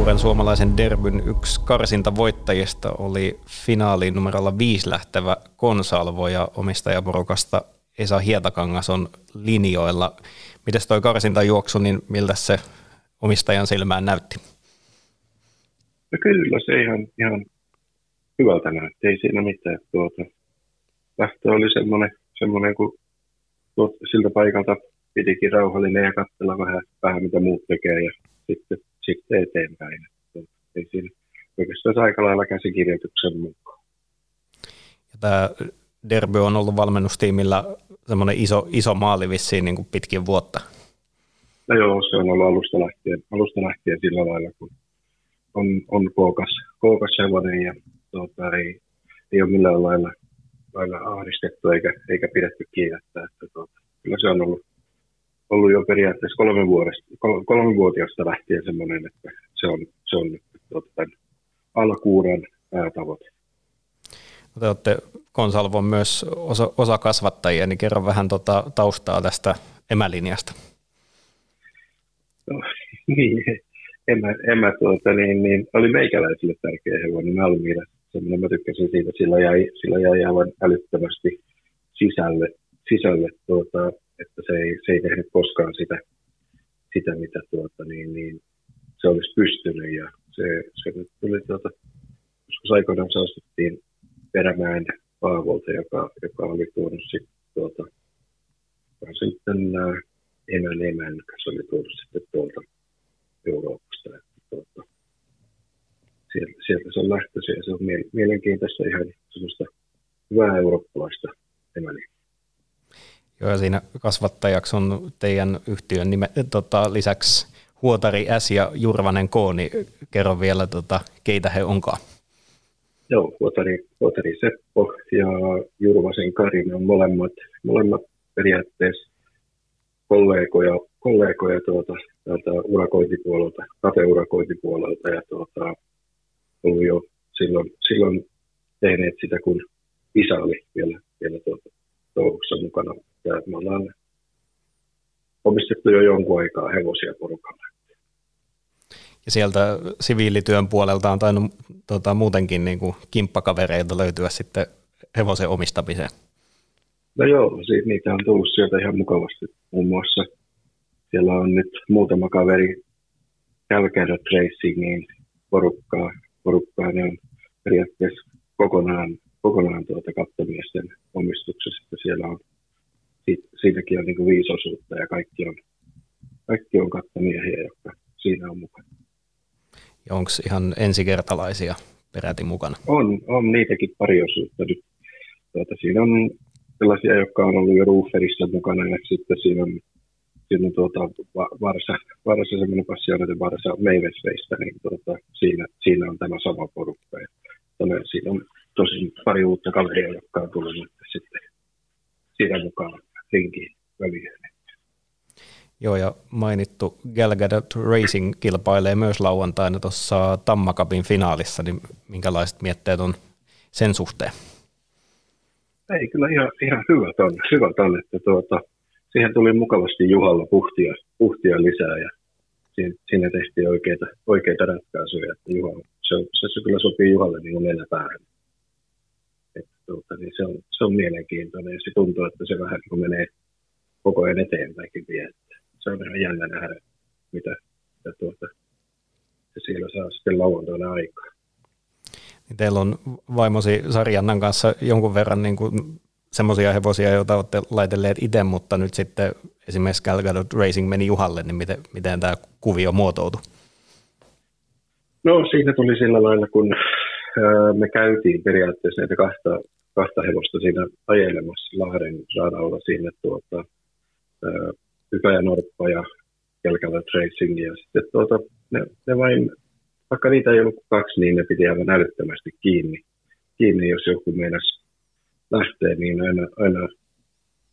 suuren suomalaisen derbyn yksi karsinta voittajista oli finaaliin numerolla viisi lähtevä Konsalvo ja omistajaporukasta Esa Hietakangas on linjoilla. Mites toi karsintajuoksu, niin miltä se omistajan silmään näytti? No kyllä se ihan, ihan hyvältä näytti, ei siinä mitään. Tuota, lähtö oli semmoinen, semmoinen kun tuot, siltä paikalta pitikin rauhallinen ja katsella vähän, vähän mitä muut tekee ja sitten, sitten eteenpäin. Ei siinä oikeastaan aika lailla käsikirjoituksen mukaan. Ja tämä Derby on ollut valmennustiimillä semmoinen iso, iso maali vissiin niin kuin pitkin vuotta. No joo, se on ollut alusta lähtien, alusta lähtien sillä lailla, kun on, on kookas, kookas hevonen ja tuota, ei, ei ole millään lailla, lailla ahdistettu eikä, eikä pidetty kiirettä. Että, tuota, kyllä se on ollut, ollut jo periaatteessa kolme, vuodesta, kolme vuotiaasta lähtien semmoinen, että se on, se on tämän alkuuran päätavoite. Te olette Konsalvon myös osa, osa kasvattajia, niin kerro vähän tota taustaa tästä emälinjasta. No, niin, emä, emä tuota, niin, niin, oli meikäläisille tärkeä hevonen Almira. Semmoinen, mä tykkäsin siitä, sillä jäi, sillä jäi aivan älyttömästi sisälle, sisälle tuota, että se ei, se ei tehnyt koskaan sitä, sitä mitä tuota, niin, niin, se olisi pystynyt. Ja se, se nyt tuli, tuota, joskus aikoinaan saastuttiin Perämäen Paavolta, joka, joka oli tuonut sitten tuota, sitten äh, emän emän, se oli tuonut sitten tuolta Euroopasta. Että, tuota, sieltä, sieltä se on lähtöisin ja se on mielenkiintoista ihan semmoista hyvää emäniä. Joo, siinä kasvattajaksi on teidän yhtiön nime, tota, lisäksi Huotari S ja Jurvanen K, niin kerro vielä, tota, keitä he onkaan. Joo, Huotari, Huotari Seppo ja Jurvasen Kari, ne on molemmat, molemmat periaatteessa kollegoja, kollegoja tuota, täältä urakointipuolelta, kateurakointipuolelta ja tuota, ollut jo silloin, silloin tehneet sitä, kun isä oli vielä, vielä tuota, touhussa mukana. Ja me ollaan omistettu jo jonkun aikaa hevosia porukalle. Ja sieltä siviilityön puolelta on tainnut tota, muutenkin niin kuin kimppakavereita löytyä sitten hevosen omistamiseen. No joo, siitä, niitä on tullut sieltä ihan mukavasti. Muun muassa siellä on nyt muutama kaveri Calcada Racingin porukkaa, porukkaa. Ne on periaatteessa kokonaan, kokonaan tuota kattomiesten omistuksessa. Siellä on, siitä, siitäkin on niin viisi osuutta ja kaikki on, kaikki on kattomiehiä, jotka siinä on mukana. Ja onko ihan ensikertalaisia peräti mukana? On, on niitäkin pari osuutta nyt. Tuota, siinä on sellaisia, jotka on ollut jo Rooferissa mukana ja sitten siinä on, siinä on tuota, varsa, varsa semmoinen passioiden varsa Meivesveistä, niin tuota, siinä, siinä on tämä sama porukka. Ja tuonne, siinä on tosi pari uutta kaveria, jotka on tullut sitten siinä mukaan rinkiin väliin. Joo, ja mainittu Galgadot Racing kilpailee myös lauantaina tuossa Tammakapin finaalissa, niin minkälaiset mietteet on sen suhteen? Ei, kyllä ihan, ihan hyvät on, hyvät on että tuota, siihen tuli mukavasti Juhalla puhtia, puhtia lisää ja siinä, siinä tehtiin oikeita, oikeita ratkaisuja, että Juha, se, se, se kyllä sopii Juhalle niin kuin nenä päähän. Tuota, niin se, on, se on mielenkiintoinen ja se tuntuu, että se vähän niin menee koko ajan eteenpäinkin vielä se on ihan jännä nähdä, mitä, mitä tuota, se siellä saa sitten lauantaina aikaa. Niin teillä on vaimosi Sarjannan kanssa jonkun verran niin kuin semmoisia hevosia, joita olette laitelleet itse, mutta nyt sitten esimerkiksi Calgadot Racing meni Juhalle, niin miten, miten tämä kuvio muotoutui? No siinä tuli sillä lailla, kun me käytiin periaatteessa näitä kahta, kahta hevosta siinä ajelemassa Lahden radalla siinä tuota, Hyvä ja Norppa ja Kelkällä Tracing. Ja sitten tuota, ne, ne vain, vaikka niitä ei ollut kaksi, niin ne piti aivan älyttömästi kiinni. kiinni jos joku meinas lähtee, niin aina, aina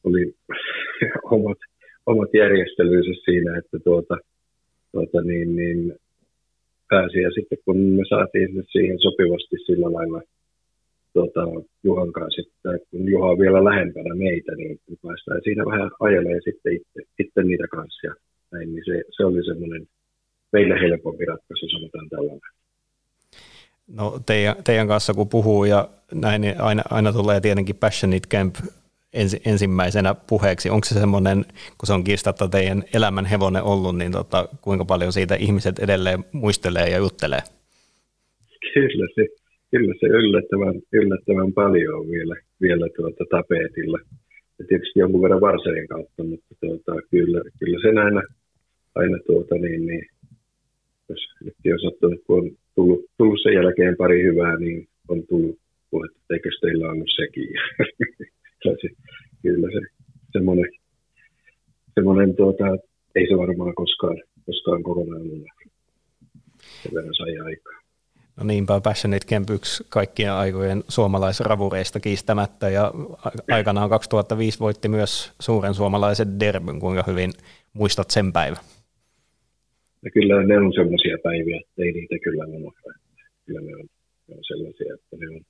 oli omat, omat järjestelynsä siinä, että tuota, tuota niin, niin pääsi. Ja sitten kun me saatiin siihen sopivasti sillä lailla – tuota, Juhan kanssa, että kun Juha on vielä lähempänä meitä, niin päästään siinä vähän ajelemaan sitten itse, itse niitä kanssa ja näin, niin se, se oli semmoinen meille helpompi ratkaisu, sanotaan tällainen. No teidän, teidän kanssa kun puhuu ja näin, niin aina, aina tulee tietenkin Passionate Camp ensi, ensimmäisenä puheeksi. Onko se semmoinen, kun se on kiistatta teidän elämän hevonen ollut, niin tota, kuinka paljon siitä ihmiset edelleen muistelee ja juttelee? Kyllä se, kyllä se yllättävän, yllättävän paljon on vielä, vielä tuota tapetilla. Ja tietysti jonkun verran varsojen kautta, mutta tuota, kyllä, kyllä sen aina, aina tuota, niin, niin, jos sattunut, kun on tullut, tullut sen jälkeen pari hyvää, niin on tullut puhetta, että eikö teillä ollut sekin. se, kyllä se semmoinen, semmoinen tuota, ei se varmaan koskaan, koskaan kokonaan ole. Sen verran sai aikaa. No niinpä Passionate Camp yksi kaikkien aikojen suomalaisravureista kiistämättä ja aikanaan 2005 voitti myös suuren suomalaisen derbyn, kuinka hyvin muistat sen päivän? Ja kyllä ne on sellaisia päiviä, että ei niitä kyllä unohda. Kyllä ne on, ne on sellaisia, että ne on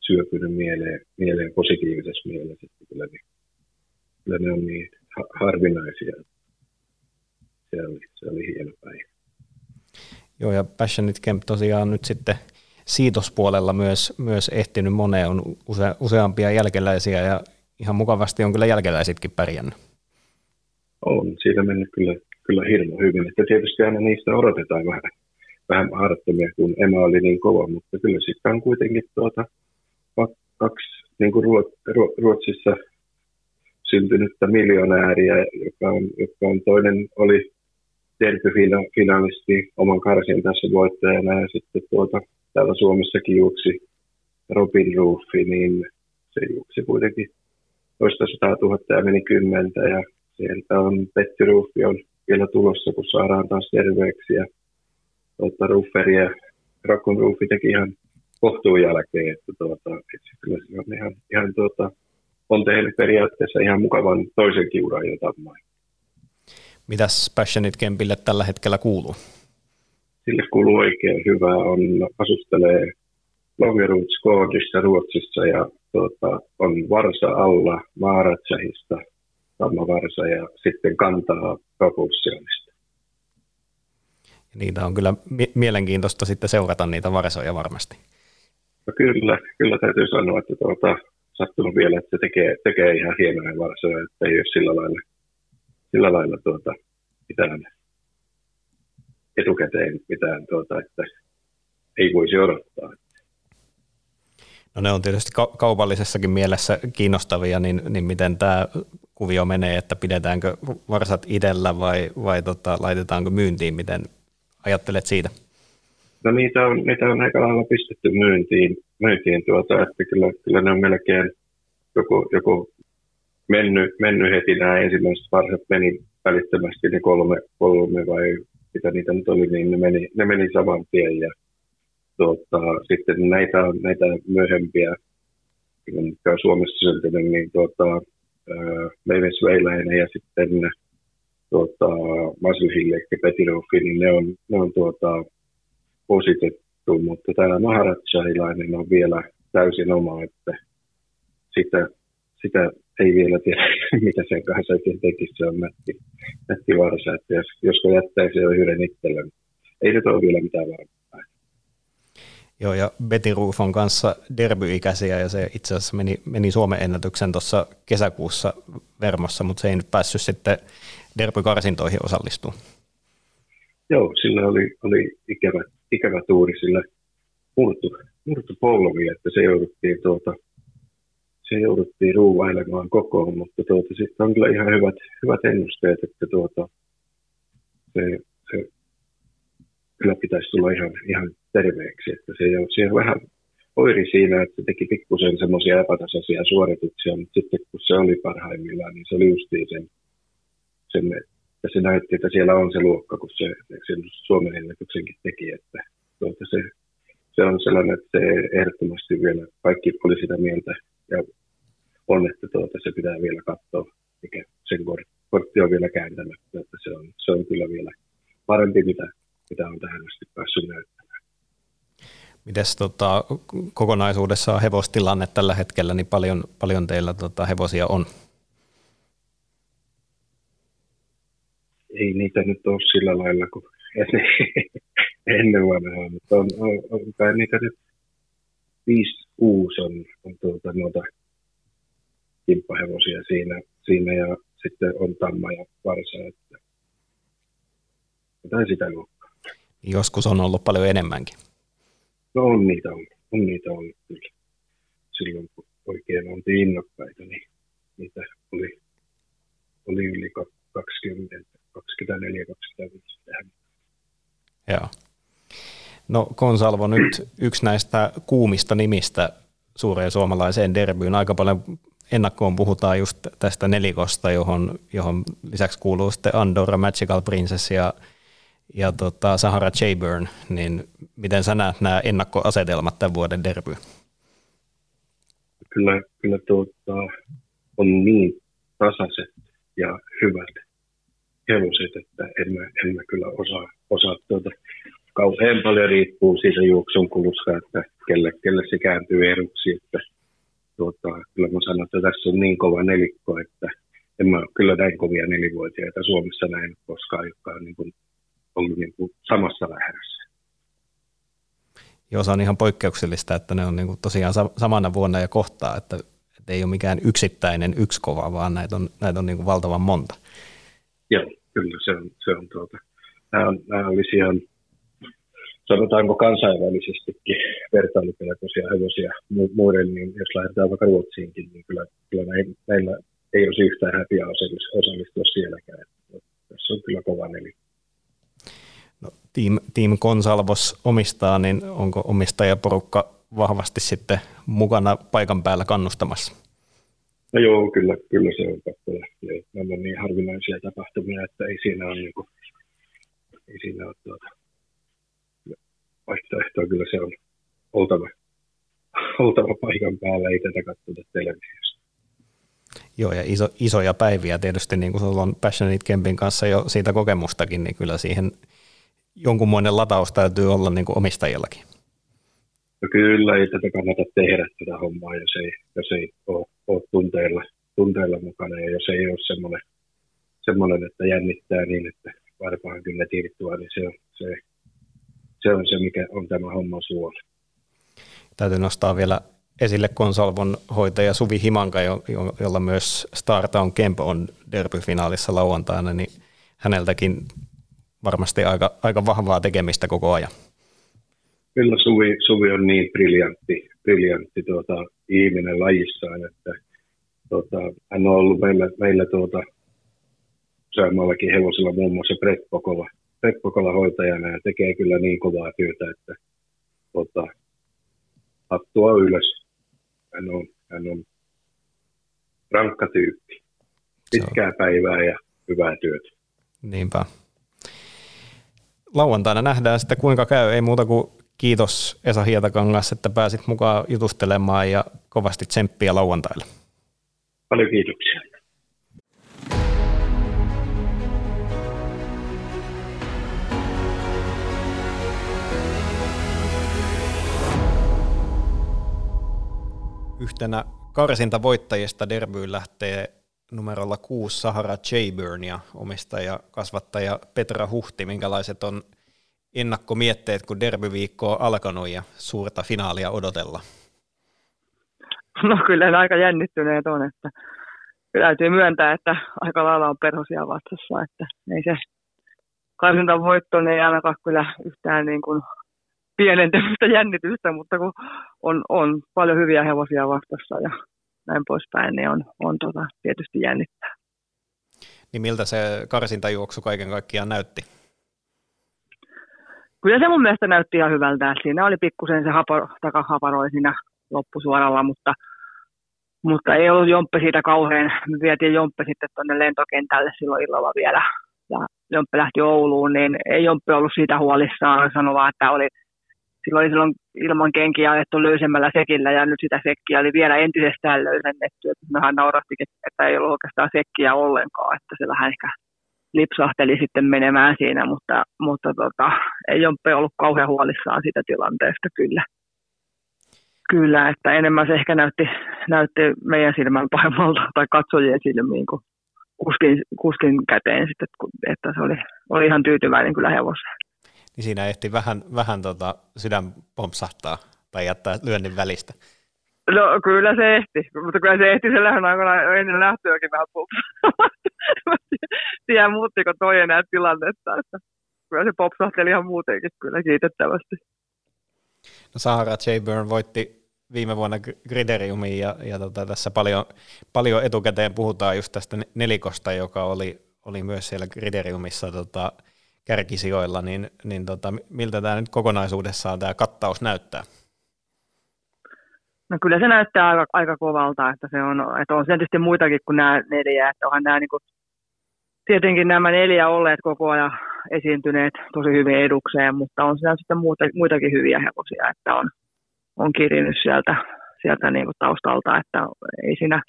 syöpynyt mieleen, mieleen positiivisessa mielessä. Että kyllä, ne, kyllä ne on niin harvinaisia. Se oli, se oli hieno päivä. Joo, ja Passionate Camp tosiaan nyt sitten siitospuolella myös, myös ehtinyt moneen, on use, useampia jälkeläisiä ja ihan mukavasti on kyllä jälkeläisitkin pärjännyt. On, siitä mennyt kyllä, kyllä hirmu hyvin. Että tietysti aina niistä odotetaan vähän, vähän mahdottomia, kun Emma oli niin kova, mutta kyllä sitten on kuitenkin tuota, kaksi niin kuin Ruotsissa syntynyttä miljonääriä, joka on, joka on toinen oli derbyfinalisti oman karsin tässä voittajana ja sitten tuota, täällä Suomessakin juoksi Robin Roofi, niin se juoksi kuitenkin toista sataa tuhatta ja meni kymmentä ja sieltä on Petti Roofi on vielä tulossa, kun saadaan taas terveeksi ja tuota, Rufferi ja Rakun Roofi teki ihan kohtuun jälkeen, että tuota, että kyllä se on ihan, ihan tuota, on tehnyt periaatteessa ihan mukavan toisen kiuran jo tammain. Mitäs Passionate Campille tällä hetkellä kuuluu? Sille kuuluu oikein hyvää. On, asustelee Koodissa Ruotsissa ja tuota, on Varsa alla Maaratsahista, Tamma Varsa ja sitten kantaa Propulsionista. Niitä on kyllä mielenkiintoista sitten seurata niitä varsoja varmasti. No kyllä, kyllä täytyy sanoa, että tuota, sattunut vielä, että se tekee, tekee ihan hienoja varsoja, että ei ole sillä lailla sillä lailla tuota, mitään etukäteen mitään, tuota, että ei voisi odottaa. No ne on tietysti kaupallisessakin mielessä kiinnostavia, niin, niin miten tämä kuvio menee, että pidetäänkö varsat itsellä vai, vai tota, laitetaanko myyntiin, miten ajattelet siitä? No niitä on, niitä on aika lailla pistetty myyntiin, myyntiin tuota, että kyllä, kyllä ne on melkein joku, joku mennyt, mennyt heti nämä ensimmäiset varsat meni välittömästi ne kolme, kolme vai mitä niitä nyt oli, niin ne meni, ne meni saman tien ja tuota, sitten näitä, näitä myöhempiä, mitkä on Suomessa syntynyt, niin tuota, Mavis Veiläinen ja sitten tuota, Masvihille ja Petirofi, niin ne on, ne on tuota, ositettu, mutta tämä Maharajahilainen on vielä täysin oma, että sitä, sitä ei vielä tiedä, mitä sen kanssa oikein tekisi. Se on nätti, nätti varsa, että jos, josko jättäisi jo yhden itselle, ei nyt ole vielä mitään varmaa. Joo, ja Betty Roof on kanssa derby-ikäisiä, ja se itse asiassa meni, meni Suomen ennätyksen tuossa kesäkuussa Vermossa, mutta se ei nyt päässyt sitten derby-karsintoihin osallistumaan. Joo, sillä oli, oli ikävä, ikävä tuuri, sillä murtu, murtu polvi, että se jouduttiin tuota, se jouduttiin ruuvailemaan kokoon, mutta tuota, sitten on kyllä ihan hyvät, hyvät ennusteet, että tuota, se, se kyllä pitäisi tulla ihan, ihan terveeksi. Että se, se vähän oiri siinä, että se teki pikkusen semmoisia epätasaisia suorituksia, mutta sitten kun se oli parhaimmillaan, niin se oli justiin sen, sen että se näytti, että siellä on se luokka, kun se, sen Suomen ennätyksenkin teki, että tuota, se, se on sellainen, että se ehdottomasti vielä kaikki oli sitä mieltä ja on, että tuota, se pitää vielä katsoa, mikä sen kortti on vielä kääntämättä, että se on, se on kyllä vielä parempi, mitä, mitä on tähän asti päässyt näyttämään. Mites tota, kokonaisuudessaan hevostilanne tällä hetkellä, niin paljon, paljon teillä tota, hevosia on? Ei niitä nyt ole sillä lailla, kun ennen, ennen vanhaa, mutta on, on, on, on niitä nyt viisi kuusi on, on tuota, noita kimppahevosia siinä, siinä ja sitten on tamma ja varsa, että jotain sitä luokkaa. Joskus on ollut paljon enemmänkin. No on niitä ollut, on niitä ollut kyllä. Silloin kun oikein oltiin innokkaita, niin niitä oli, oli yli 20, 24, 25 tähän. Joo. No Konsalvo nyt yksi näistä kuumista nimistä suureen suomalaiseen derbyyn. Aika paljon ennakkoon puhutaan just tästä nelikosta, johon, johon lisäksi kuuluu sitten Andorra Magical Princess ja, ja tota Sahara Chayburn, niin miten sä näet nämä ennakkoasetelmat tämän vuoden derbyyn? Kyllä, kyllä tuota, on niin tasaiset ja hyvät hevoset, että en mä, en mä kyllä osaa, osaa tuota, kauhean paljon riippuu siitä juoksun kulusta, että kelle, kelle se kääntyy eduksi, että tuota, kyllä mä sanon, että tässä on niin kova nelikko, että en mä kyllä näin kovia nelivuotiaita Suomessa näin koskaan, jotka on niin kuin, ollut niin kuin samassa lähdössä. Joo, se on ihan poikkeuksellista, että ne on niin kuin tosiaan samana vuonna ja kohtaa, että, että ei ole mikään yksittäinen yksi kova, vaan näitä on, näitä on niin kuin valtavan monta. Joo, kyllä se on, se on tuota, nämä, on, nämä olisi ihan sanotaanko kansainvälisestikin vertailukelpoisia hevosia muiden, niin jos lähdetään vaikka Ruotsiinkin, niin kyllä, kyllä meillä ei olisi yhtään häpiä osallistua sielläkään. Tässä on kyllä kova neli. No, Team, Team Consalvos omistaa, niin onko omistajaporukka vahvasti sitten mukana paikan päällä kannustamassa? No joo, kyllä, kyllä se on pakko lähteä. Nämä on niin harvinaisia tapahtumia, että ei siinä ole, niin kuin, ei siinä ole tuota, vaihtoehtoa kyllä se on oltava, oltava paikan päällä, ei tätä katsota televisiosta. Joo, ja iso, isoja päiviä tietysti, niin kuin sulla on Passionate Campin kanssa jo siitä kokemustakin, niin kyllä siihen jonkunmoinen lataus täytyy olla niin kuin omistajillakin. No kyllä, ei tätä kannata tehdä tätä hommaa, jos ei, jos ei ole, ole tunteilla, tunteilla mukana ja jos ei ole semmoinen, semmoinen että jännittää niin, että varmaan kyllä tiirittua, niin se, se se on se, mikä on tämä homma suola. Täytyy nostaa vielä esille Konsalvon hoitaja Suvi Himanka, jo, jolla myös Startown Kemp on derbyfinaalissa lauantaina, niin häneltäkin varmasti aika, aika vahvaa tekemistä koko ajan. Kyllä Suvi, Suvi on niin briljantti, briljantti tuota, ihminen lajissaan, että tuota, hän on ollut meillä, meillä tuota, useammallakin hevosilla, muun muassa Brett Pokola, Pekko Kala hoitajana ja tekee kyllä niin kovaa työtä, että tota, hattua ylös. Hän on, hän on rankka tyyppi. Pitkää päivää ja hyvää työtä. Niinpä. Lauantaina nähdään sitten kuinka käy. Ei muuta kuin kiitos Esa Hietakangas, että pääsit mukaan jutustelemaan ja kovasti tsemppiä lauantaille. Paljon kiitoksia. Yhtenä karsinta voittajista derbyyn lähtee numerolla 6 Sahara Chayburn ja omistaja kasvattaja Petra Huhti. Minkälaiset on ennakkomietteet, kun derbyviikko on alkanut ja suurta finaalia odotella? No kyllä aika jännittyneet on, että täytyy myöntää, että aika lailla on perhosia vastassa, että ei se karsinta voitto ei ainakaan kyllä yhtään niin kuin pienentämistä jännitystä, mutta kun on, on paljon hyviä hevosia vastassa ja näin poispäin, niin on, on tota, tietysti jännittää. Niin miltä se karsintajuoksu kaiken kaikkiaan näytti? Kyllä se mun mielestä näytti ihan hyvältä. Siinä oli pikkusen se hapo, takahaparoi siinä loppusuoralla, mutta, mutta ei ollut Jomppe siitä kauhean. Me vietiin Jomppe sitten tuonne lentokentälle silloin illalla vielä. Ja Jomppe lähti Ouluun, niin ei Jomppe ollut siitä huolissaan. Sanoi vaan, että oli silloin oli silloin ilman kenkiä ajettu löysemmällä sekillä ja nyt sitä sekkiä oli vielä entisestään löysennetty. Mehän naurastikin, että ei ollut oikeastaan sekkiä ollenkaan, että se vähän ehkä lipsahteli sitten menemään siinä, mutta, mutta tota, ei ole ollut kauhean huolissaan siitä tilanteesta kyllä. Kyllä, että enemmän se ehkä näytti, näytti meidän silmän pahemmalta tai katsojien silmiin kuin, kuskin, kuskin käteen sitten, että se oli, oli ihan tyytyväinen kyllä hevoseen. Niin siinä ehti vähän, vähän tota sydän pompsahtaa tai jättää lyönnin välistä. No kyllä se ehti, mutta kyllä se ehti sen lähdön aikana ennen lähtöäkin vähän popsahtaa. Tiedä muuttiko toi enää tilannetta, että kyllä se popsahteli ihan muutenkin kyllä kiitettävästi. No Sahara J. Byrne voitti viime vuonna Grideriumiin ja, ja tota, tässä paljon, paljon etukäteen puhutaan just tästä nelikosta, joka oli, oli myös siellä Grideriumissa tota, kärkisijoilla, niin, niin tota, miltä tämä nyt kokonaisuudessaan tämä kattaus näyttää? No kyllä se näyttää aika, aika kovalta, että, se on, että on tietysti muitakin kuin nämä neljä, että onhan nämä niin kuin, tietenkin nämä neljä olleet koko ajan esiintyneet tosi hyvin edukseen, mutta on siellä sitten muuta, muitakin hyviä hevosia, että on, on kirinyt sieltä, sieltä niin kuin taustalta, että ei siinä,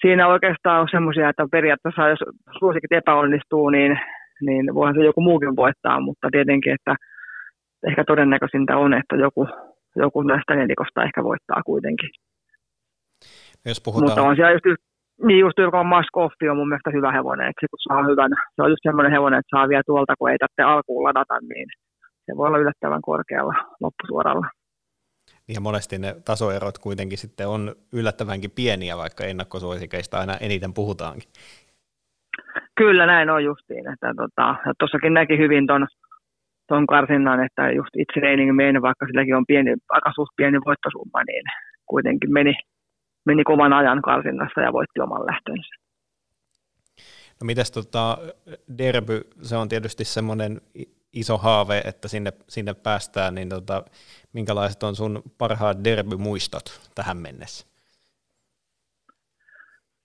siinä oikeastaan ole semmoisia, että periaatteessa jos suosikit epäonnistuu, niin, niin voihan se joku muukin voittaa, mutta tietenkin, että ehkä todennäköisintä on, että joku, joku näistä nelikosta ehkä voittaa kuitenkin. Jos puhutaan... Mutta on siellä just, niin just joka Maskoffi on mun mielestä hyvä hevonen, että se kun saa hyvän, se on just semmoinen hevonen, että saa vielä tuolta, kun ei tarvitse alkuun ladata, niin se voi olla yllättävän korkealla loppusuoralla. Niin ja monesti ne tasoerot kuitenkin sitten on yllättävänkin pieniä, vaikka ennakkosuosikeista aina eniten puhutaankin. Kyllä näin on justiin, että tota, tuossakin näki hyvin ton, ton karsinnan, että just itse Reining meni, vaikka silläkin on pieni, aika suht pieni voittosumma, niin kuitenkin meni, meni kovan ajan karsinnassa ja voitti oman lähtönsä. No mites tota, derby, se on tietysti semmoinen iso haave, että sinne, sinne päästään, niin tota, minkälaiset on sun parhaat derby-muistot tähän mennessä?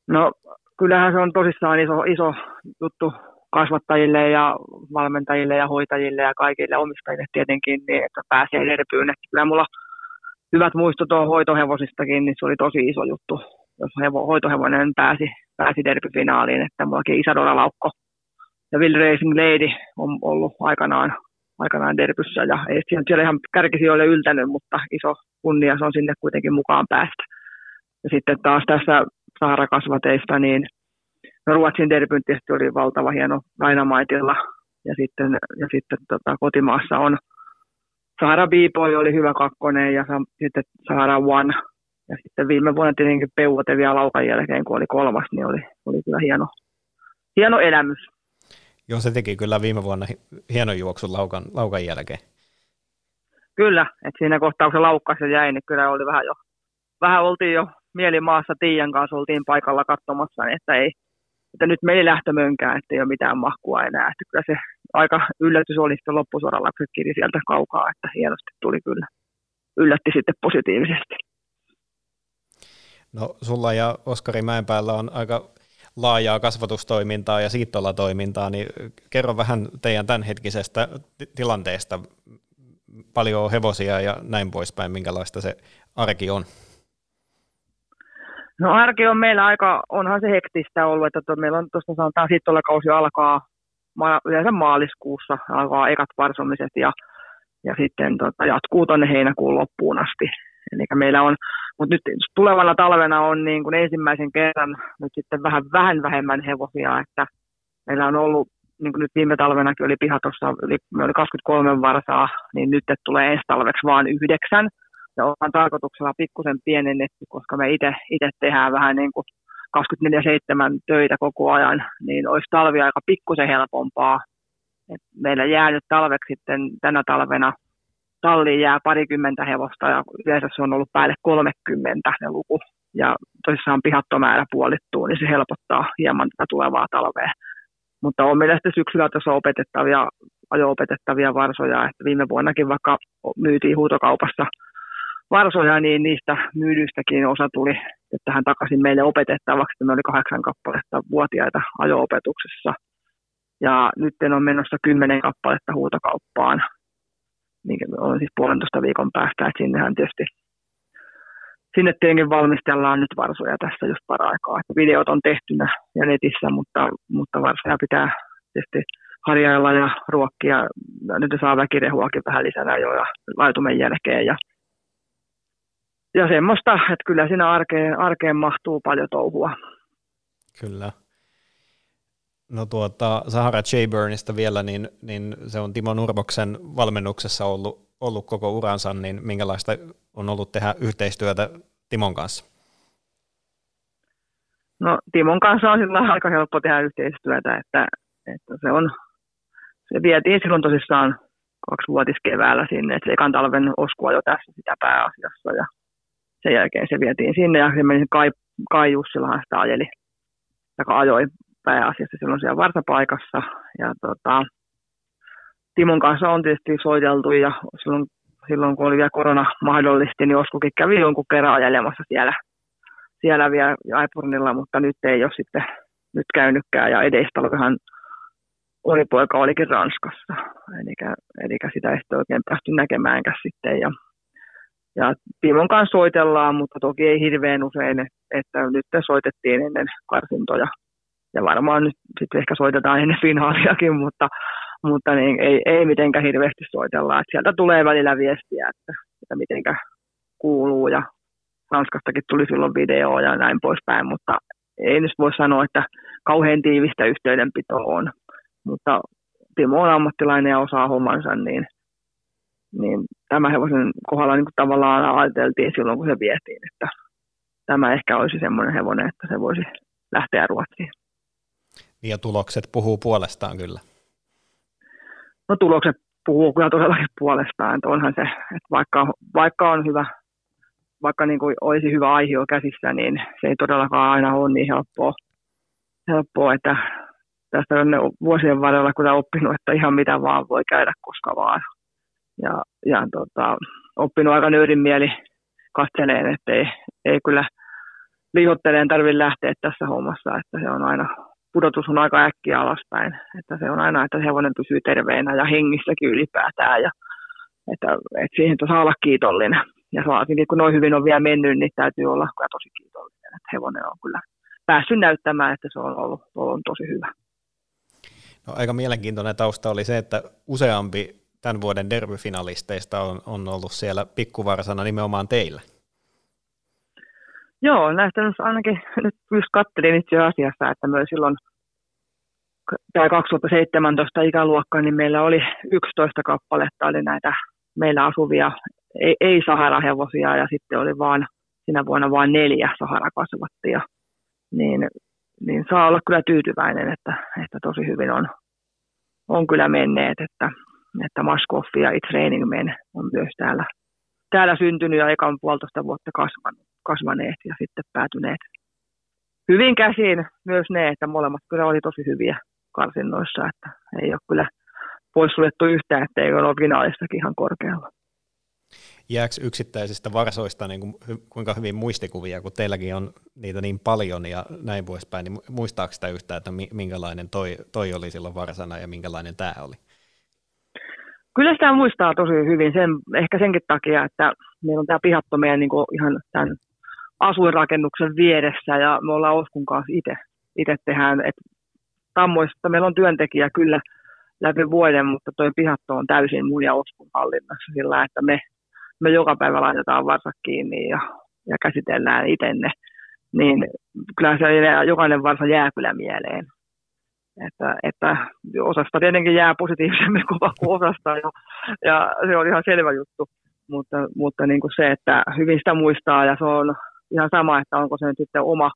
No kyllähän se on tosissaan iso, iso juttu kasvattajille ja valmentajille ja hoitajille ja kaikille omistajille tietenkin, niin että pääsee. Että kyllä mulla hyvät muistot on hoitohevosistakin, niin se oli tosi iso juttu, jos hevo, hoitohevonen pääsi, pääsi derbyfinaaliin. Että mullakin Isadora Laukko ja Will Racing Lady on ollut aikanaan, aikanaan derbyssä ja ei siellä ihan kärkisijoille yltänyt, mutta iso kunnia se on sinne kuitenkin mukaan päästä. Ja sitten taas tässä Sahara-kasvateista, niin no Ruotsin derbyn tietysti oli valtava hieno Dynamiteilla ja sitten, ja sitten tota, kotimaassa on Sahara B-Boy oli hyvä kakkonen ja sitten Sahara One ja sitten viime vuonna tietenkin Peuvote vielä laukan jälkeen, kun oli kolmas, niin oli, oli kyllä hieno, hieno elämys. Joo, se teki kyllä viime vuonna hienon juoksun laukan, laukan jälkeen. Kyllä, että siinä kohtaa kun se laukkas ja jäi, niin kyllä oli vähän jo, vähän oltiin jo mielimaassa Tiian kanssa, oltiin paikalla katsomassa, niin että ei, että nyt meni lähtömönkään, että ei ole mitään mahkua enää. Että kyllä se aika yllätys oli sitten loppusuoralla, kun se kiri sieltä kaukaa, että hienosti tuli kyllä. Yllätti sitten positiivisesti. No sulla ja Oskari Mäenpäällä on aika laajaa kasvatustoimintaa ja siittolatoimintaa, niin kerro vähän teidän tämänhetkisestä tilanteesta. Paljon on hevosia ja näin poispäin, minkälaista se arki on? No arki on meillä aika, onhan se hektistä ollut, että to, meillä on tuosta sanotaan siittolakausi alkaa ma- yleensä maaliskuussa, alkaa ekat varsomiset ja, ja sitten tota, jatkuu tuonne heinäkuun loppuun asti. Eli meillä on mutta nyt tulevana talvena on niin kuin ensimmäisen kerran nyt sitten vähän, vähän vähemmän hevosia, että meillä on ollut, niin kuin nyt viime talvenakin oli pihatossa, oli, me oli 23 varsaa, niin nyt tulee ensi talveksi vain yhdeksän. Ja ollaan tarkoituksella pikkusen pienennetty, koska me itse tehdään vähän niin kuin 24-7 töitä koko ajan, niin olisi talvi aika pikkusen helpompaa. Et meillä jää nyt talveksi sitten tänä talvena talliin jää parikymmentä hevosta ja yleensä se on ollut päälle 30 ne luku. Ja tosissaan pihattomäärä puolittuu, niin se helpottaa hieman tätä tulevaa talvea. Mutta on meillä sitten syksyllä tässä opetettavia, ajo-opetettavia varsoja, että viime vuonnakin vaikka myytiin huutokaupassa varsoja, niin niistä myydyistäkin osa tuli tähän takaisin meille opetettavaksi. Me oli kahdeksan kappaletta vuotiaita ajo-opetuksessa. Ja nyt on menossa kymmenen kappaletta huutokauppaan niin on siis puolentoista viikon päästä, että sinnehän tietysti sinne tietenkin valmistellaan nyt varsoja tässä just paraikaa. Videot on tehtynä ja netissä, mutta, mutta varsoja pitää tietysti harjailla ja ruokkia. Nyt saa väkirehuakin vähän lisänä jo ja laitumen jälkeen. Ja, ja semmoista, että kyllä siinä arkeen, arkeen mahtuu paljon touhua. Kyllä. No tuota, Sahara Chayburnista vielä, niin, niin se on Timo Nurmoksen valmennuksessa ollut, ollut koko uransa, niin minkälaista on ollut tehdä yhteistyötä Timon kanssa? No Timon kanssa on sillä aika helppo tehdä yhteistyötä, että, että se on, se vietiin silloin tosissaan kaksivuotiskeväällä sinne, että se ekan talven oskua jo tässä sitä pääasiassa ja sen jälkeen se vietiin sinne ja se meni Kai, Kai Jussilahan sitä ajeli, joka ajoi pääasiassa silloin siellä vartapaikassa ja tota, Timon kanssa on tietysti soiteltu ja silloin, silloin kun oli vielä korona mahdollisti, niin Oskukin kävi jonkun kerran ajelemassa siellä, siellä vielä Aipurnilla, mutta nyt ei ole sitten nyt käynytkään. Ja edestalohan oli poika olikin Ranskassa, eli, eli sitä ei sitten oikein päästy näkemäänkään sitten. Ja, ja Timon kanssa soitellaan, mutta toki ei hirveän usein, että nyt soitettiin ennen karsintoja. Ja varmaan nyt sitten ehkä soitetaan ennen finaaliakin, mutta, mutta niin, ei, ei mitenkään hirveästi soitella. Että sieltä tulee välillä viestiä, että, että mitenkä kuuluu ja Ranskastakin tuli silloin video ja näin poispäin, mutta ei nyt voi sanoa, että kauhean tiivistä yhteydenpitoa on mutta Timo on ammattilainen ja osaa hommansa, niin, niin tämä hevosen kohdalla niin tavallaan ajateltiin silloin, kun se vietiin, että tämä ehkä olisi semmoinen hevonen, että se voisi lähteä Ruotsiin. Ja tulokset puhuu puolestaan kyllä. No tulokset puhuu kyllä todellakin puolestaan, että onhan se, että vaikka, vaikka on hyvä, vaikka niin kuin olisi hyvä aihio käsissä, niin se ei todellakaan aina ole niin helppoa, helppoa että tästä on vuosien varrella kyllä oppinut, että ihan mitä vaan voi käydä koska vaan. Ja, ja tota, oppinut aika nöyrin mieli katseleen, että ei, ei kyllä liihotteleen tarvitse lähteä tässä hommassa, että se on aina, pudotus on aika äkkiä alaspäin, että se on aina, että hevonen pysyy terveenä ja hengissäkin ylipäätään ja että, että siihen saa olla kiitollinen. Ja varsinkin kun noin hyvin on vielä mennyt, niin täytyy olla tosi kiitollinen, että hevonen on kyllä päässyt näyttämään, että se on ollut, ollut tosi hyvä. No, aika mielenkiintoinen tausta oli se, että useampi tämän vuoden derbyfinalisteista on, on ollut siellä pikkuvarsana nimenomaan teillä. Joo, näistä nyt ainakin nyt just kattelin itse asiassa, että myös silloin tämä 2017 ikäluokka, niin meillä oli 11 kappaletta oli näitä meillä asuvia ei, ei Sahara-hevosia ja sitten oli vaan sinä vuonna vain neljä Sahara-kasvattia. Niin niin saa olla kyllä tyytyväinen, että, että tosi hyvin on, on kyllä menneet, että, että Maskoff ja It's Raining Men on myös täällä, täällä syntynyt ja ekan puolitoista vuotta kasvaneet ja sitten päätyneet hyvin käsiin myös ne, että molemmat kyllä oli tosi hyviä karsinnoissa, että ei ole kyllä poissuljettu yhtään, ettei ole originaalistakin ihan korkealla jääkö yksittäisistä varsoista niin kuin, kuinka hyvin muistikuvia, kun teilläkin on niitä niin paljon ja näin poispäin, niin muistaako sitä yhtään, että minkälainen toi, toi oli silloin varsana ja minkälainen tämä oli? Kyllä sitä muistaa tosi hyvin, sen, ehkä senkin takia, että meillä on tämä pihatto meidän niin ihan tämän asuinrakennuksen vieressä ja me ollaan Oskun kanssa itse, itse tehdään, että tammoista meillä on työntekijä kyllä läpi vuoden, mutta tuo pihatto on täysin mun ja Oskun hallinnassa sillä, että me me joka päivä laitetaan varsat kiinni ja, ja käsitellään itenne, niin kyllä se jokainen varsa jää kyllä mieleen. Että, että osasta tietenkin jää positiivisemmin kova kuin osasta ja, ja se on ihan selvä juttu. Mutta, mutta niin kuin se, että hyvin sitä muistaa ja se on ihan sama, että onko se nyt sitten oma,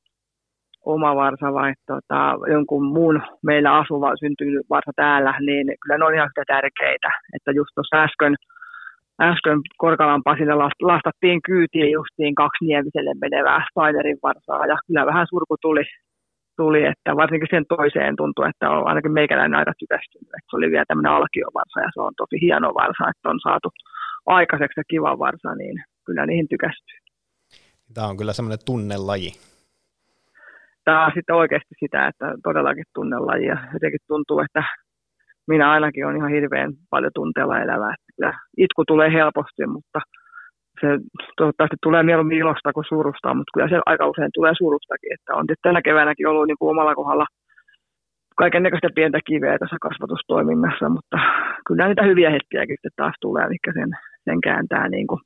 oma varsa vai tota, jonkun muun meillä asuva syntynyt varsa täällä, niin kyllä ne on ihan yhtä tärkeitä. Että just tuossa äsken äsken Korkalan Pasille lastattiin kyytiin justiin kaksi Niemiselle menevää Steinerin varsaa ja kyllä vähän surku tuli, tuli, että varsinkin sen toiseen tuntui, että on ainakin meikäläinen aika tykästynyt, että se oli vielä tämmöinen alkiovarsa ja se on tosi hieno varsa, että on saatu aikaiseksi ja kiva varsa, niin kyllä niihin tykästyy. Tämä on kyllä semmoinen tunnelaji. Tämä on sitten oikeasti sitä, että todellakin tunnelaji ja jotenkin tuntuu, että minä ainakin on ihan hirveän paljon tunteella elävää. Itku tulee helposti, mutta se toivottavasti tulee mieluummin ilosta kuin surusta, mutta kyllä se aika usein tulee surustakin. Että on tänä keväänäkin ollut niin kuin omalla kohdalla kaiken näköistä pientä kiveä tässä kasvatustoiminnassa, mutta kyllä niitä hyviä hetkiäkin sitten taas tulee, mikä sen, sen kääntää niin kuin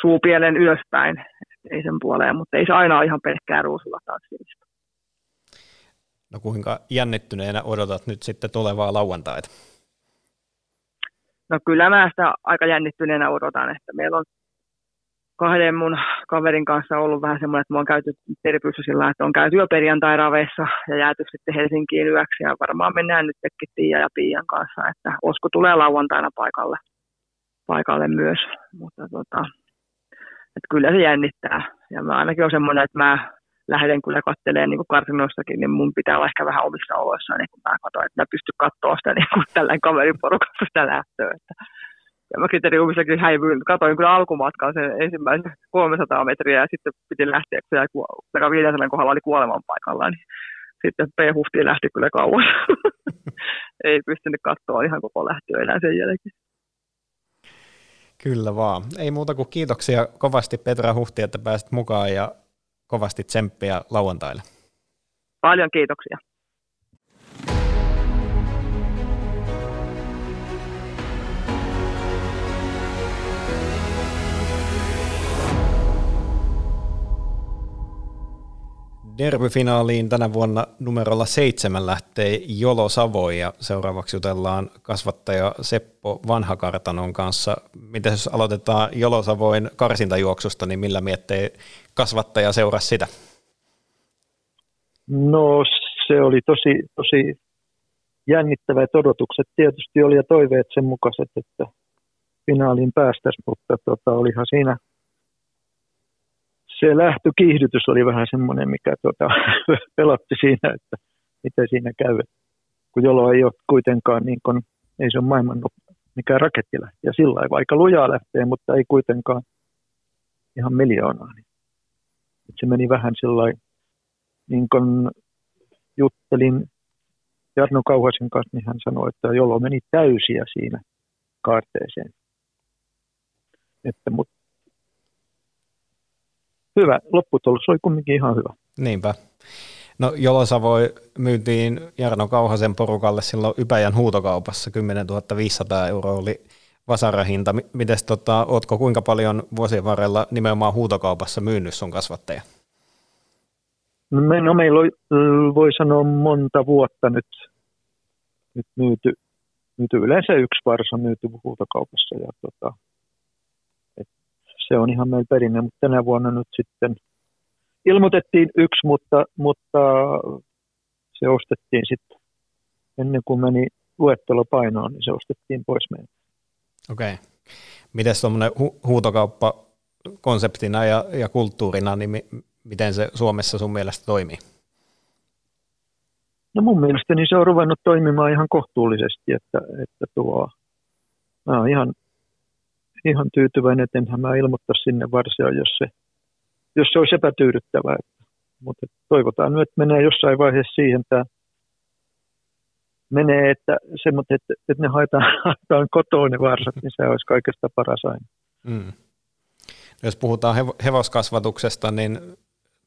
suupielen ylöspäin, ei sen puoleen, mutta ei se aina ole ihan pelkkää ruusulla tanssimista. No kuinka jännittyneenä odotat nyt sitten tulevaa lauantaita? No kyllä mä sitä aika jännittyneenä odotan, että meillä on kahden mun kaverin kanssa ollut vähän semmoinen, että mä oon käyty peripyssä sillä, että on käyty jo perjantai raveissa ja jääty sitten Helsinkiin yöksi ja varmaan mennään nyt Tiia ja Piian kanssa, että Osko tulee lauantaina paikalle, paikalle myös, mutta tota, että kyllä se jännittää ja mä ainakin on semmoinen, että mä lähden kyllä katselemaan niin karsinoistakin, niin mun pitää olla ehkä vähän omissa oloissa, niin kun mä katson, että mä pystyn katsoa sitä niin kuin tällainen kaveriporukassa sitä lähtöä. Että. Ja mä kriteriumissakin häivyin, katsoin kyllä alkumatkaa sen ensimmäisen 300 metriä ja sitten piti lähteä, kun se 500 kohdalla oli kuoleman paikalla, niin sitten P-hufti lähti kyllä kauas. Ei pystynyt katsoa ihan koko lähtöä enää sen jälkeen. Kyllä vaan. Ei muuta kuin kiitoksia kovasti Petra Huhti, että pääsit mukaan ja kovasti tsemppiä lauantaille. Paljon kiitoksia. Derbyfinaaliin tänä vuonna numerolla seitsemän lähtee Jolo Savo ja seuraavaksi jutellaan kasvattaja Seppo Vanhakartanon kanssa. Miten jos aloitetaan Jolo Savoin karsintajuoksusta, niin millä miettii kasvattaja seurasi sitä? No se oli tosi, tosi jännittävät odotukset tietysti oli ja toiveet sen mukaiset, että finaaliin päästäisiin, mutta tota, olihan siinä se lähtökiihdytys oli vähän semmoinen, mikä tota, pelotti siinä, että miten siinä käy. Kun jolo ei ole kuitenkaan, niin kun, ei se ole maailman mikään raketti lähtee. Ja sillä lailla, aika lujaa lähtee, mutta ei kuitenkaan ihan miljoonaa. Niin. se meni vähän sillä niin kun juttelin Jarno Kauhasen kanssa, niin hän sanoi, että jolo meni täysiä siinä kaarteeseen. Että, mutta hyvä. Lopputulos oli kumminkin ihan hyvä. Niinpä. No Jolosavoi myytiin Jarno Kauhasen porukalle silloin Ypäjän huutokaupassa 10 500 euroa oli vasarahinta. Mites tota, ootko kuinka paljon vuosien varrella nimenomaan huutokaupassa myynyt sun kasvattaja? No, me, no meillä oli, voi sanoa monta vuotta nyt, nyt myyty, myyty yleensä yksi varsa myyty huutokaupassa ja tota, se on ihan meillä perinne, mutta tänä vuonna nyt sitten ilmoitettiin yksi, mutta, mutta se ostettiin sitten ennen kuin meni luettelo painoon, niin se ostettiin pois meiltä. Okei. Okay. Miten tuommoinen hu- huutokauppa konseptina ja, ja kulttuurina, niin mi- miten se Suomessa sun mielestä toimii? No mun mielestäni se on ruvennut toimimaan ihan kohtuullisesti, että, että tuo, mä oon ihan ihan tyytyväinen, että enhän mä ilmoittaa sinne varsia, jos se, jos se olisi epätyydyttävää. Mutta toivotaan nyt, että menee jossain vaiheessa siihen tämä menee, että, semmoinen, että, että ne haetaan, haetaan kotoon ne varsat, niin se olisi kaikesta paras aina. Mm. Jos puhutaan hevoskasvatuksesta, niin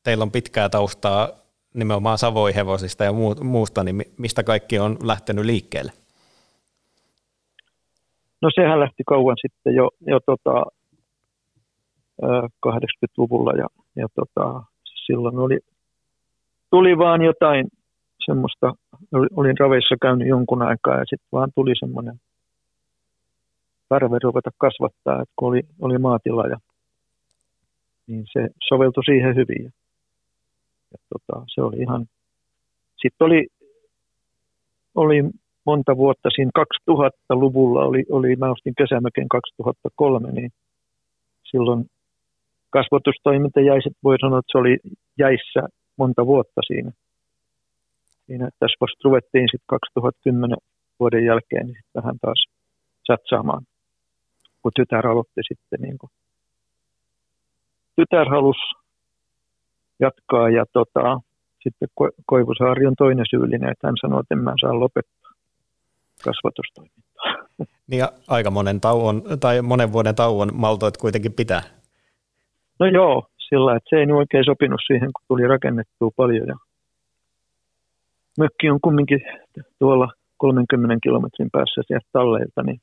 teillä on pitkää taustaa nimenomaan savoihevosista ja muusta, niin mistä kaikki on lähtenyt liikkeelle? No sehän lähti kauan sitten jo, jo tota, 80-luvulla ja, ja tota, silloin oli, tuli vaan jotain semmoista, olin raveissa käynyt jonkun aikaa ja sitten vaan tuli semmoinen tarve ruveta kasvattaa, että kun oli, oli maatila ja niin se soveltui siihen hyvin. Ja, ja tota, se oli ihan, sitten oli, oli monta vuotta siinä 2000-luvulla oli, oli mä ostin kesämöken 2003, niin silloin kasvatustoiminta jäi, voi sanoa, että se oli jäissä monta vuotta siinä. siinä tässä vasta ruvettiin sitten 2010 vuoden jälkeen niin vähän taas satsaamaan, kun tytär aloitti sitten niin kuin. Tytär halusi jatkaa ja tota, sitten Koivusaari on toinen syyllinen, että hän sanoi, että en mä saa lopettaa kasvatustoimintaa. Niin ja aika monen tauon, tai monen vuoden tauon maltoit kuitenkin pitää. No joo, sillä että se ei oikein sopinut siihen, kun tuli rakennettua paljon. Ja mökki on kumminkin tuolla 30 kilometrin päässä sieltä talleilta, niin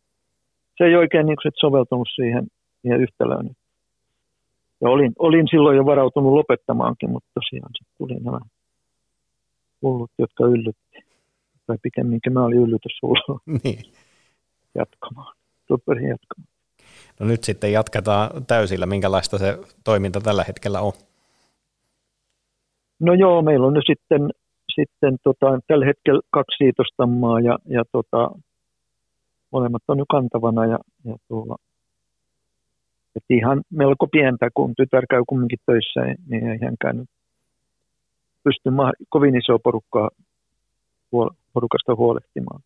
se ei oikein niin soveltunut siihen, siihen yhtälöön. Ja olin, olin silloin jo varautunut lopettamaankin, mutta tosiaan sitten tuli nämä hullut, jotka yllytti. Tai pikemminkin mä olin yllytyshullu Niin. jatkamaan. Rupesin jatkamaan. No nyt sitten jatketaan täysillä. Minkälaista se toiminta tällä hetkellä on? No joo, meillä on nyt sitten, sitten tota, tällä hetkellä kaksi siitostammaa ja, ja tota, molemmat on nyt kantavana ja, ja tuolla, et ihan melko pientä, kun tytär käy kumminkin töissä, niin ei hänkään nyt pysty ma- kovin isoa porukkaa, huol- porukasta huolehtimaan.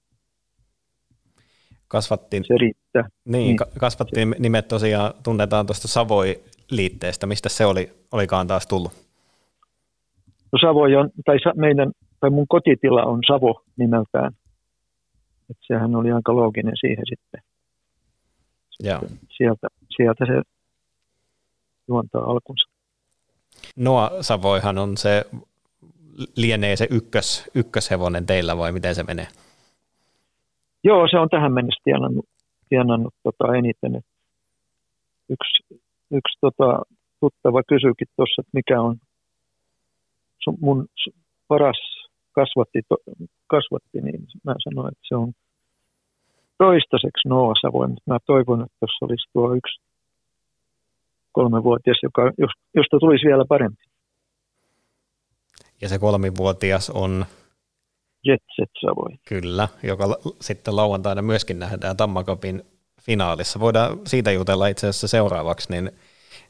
Kasvattiin, Se riittää. niin, niin. ka- kasvattiin nimet tosiaan, tunnetaan tuosta Savoi-liitteestä. Mistä se oli, olikaan taas tullut? No Savoy on, tai meidän, tai mun kotitila on Savo nimeltään. Et sehän oli aika looginen siihen sitten. Joo. Sieltä, sieltä se juontaa alkunsa. Noa Savoihan on se, lienee se ykkös, ykköshevonen teillä vai miten se menee? Joo, se on tähän mennessä tienannut, tienannut tota eniten. Yksi yksi tota, tuttava kysyikin tuossa, että mikä on sun, mun paras kasvatti, kasvatti, niin mä sanoin, että se on toistaiseksi Noa Savoy, mutta mä toivon, että tuossa olisi tuo yksi kolmevuotias, joka, jos- josta tulisi vielä parempi. Ja se kolmivuotias on Jet Set Savoy. kyllä, joka la- sitten lauantaina myöskin nähdään Tammakopin finaalissa. Voidaan siitä jutella itse asiassa seuraavaksi, niin,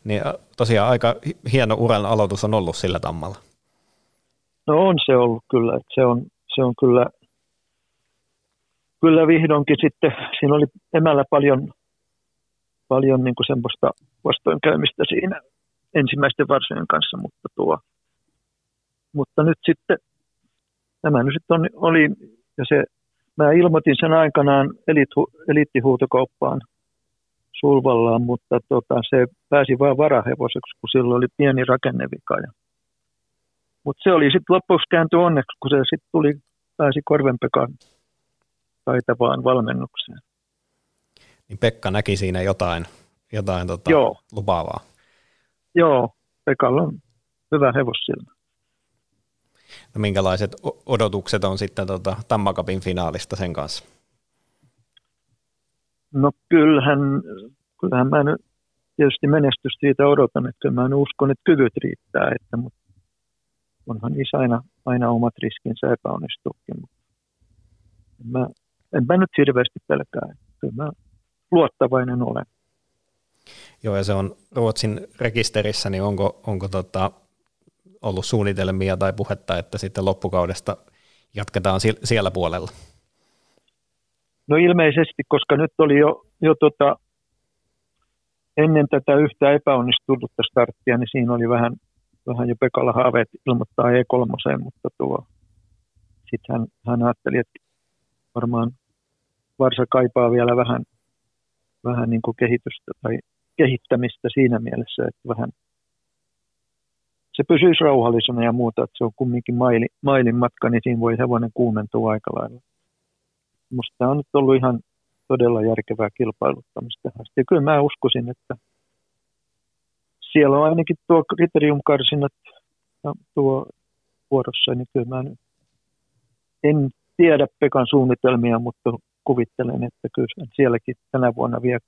niin äh, tosiaan aika hi- hieno uran aloitus on ollut sillä tammalla. No on se ollut kyllä, että se on, se on kyllä, kyllä vihdoinkin sitten, siinä oli emällä paljon, paljon niin kuin semmoista vastoinkäymistä siinä ensimmäisten varsojen kanssa, mutta tuo, mutta nyt sitten, tämä nyt sitten on, oli, ja se, mä ilmoitin sen aikanaan eliithu, eliittihuutokauppaan Sulvallaan, mutta tota, se pääsi vain varahevoseksi, kun sillä oli pieni rakennevika ja mutta se oli sitten lopuksi kääntyi onneksi, kun se sitten tuli, pääsi Korvenpekan taitavaan valmennukseen. Niin Pekka näki siinä jotain, jotain tota, Joo. lupaavaa. Joo, Pekalla on hyvä hevossilmä. No, minkälaiset odotukset on sitten tota, Tammakapin finaalista sen kanssa? No kyllähän, kyllähän mä nyt tietysti menestystä siitä odotan, että mä nyt uskon, että kyvyt riittää, että, mutta onhan niissä aina, aina omat riskinsä epäonnistuukin. Mutta en, mä, en mä nyt hirveästi pelkää, että kyllä mä luottavainen olen. Joo, ja se on Ruotsin rekisterissä, niin onko, onko tota, ollut suunnitelmia tai puhetta, että sitten loppukaudesta jatketaan sie- siellä puolella? No ilmeisesti, koska nyt oli jo, jo tota, ennen tätä yhtä epäonnistunutta starttia, niin siinä oli vähän, vähän jo Pekalla haaveet ilmoittaa E3, mutta tuo, sitten hän, hän ajatteli, että varmaan Varsa kaipaa vielä vähän, vähän niin kuin kehitystä tai kehittämistä siinä mielessä, että vähän se pysyisi rauhallisena ja muuta, että se on kumminkin maili, mailin matka, niin siinä voi hevonen kuumentua aika lailla. Musta tämä on nyt ollut ihan todella järkevää kilpailuttamista. Ja kyllä mä uskoisin, että siellä on ainakin tuo kriteriumkarsinnat ja tuo vuorossa, niin kyllä mä nyt en tiedä Pekan suunnitelmia, mutta kuvittelen, että kyllä sielläkin tänä vuonna vie,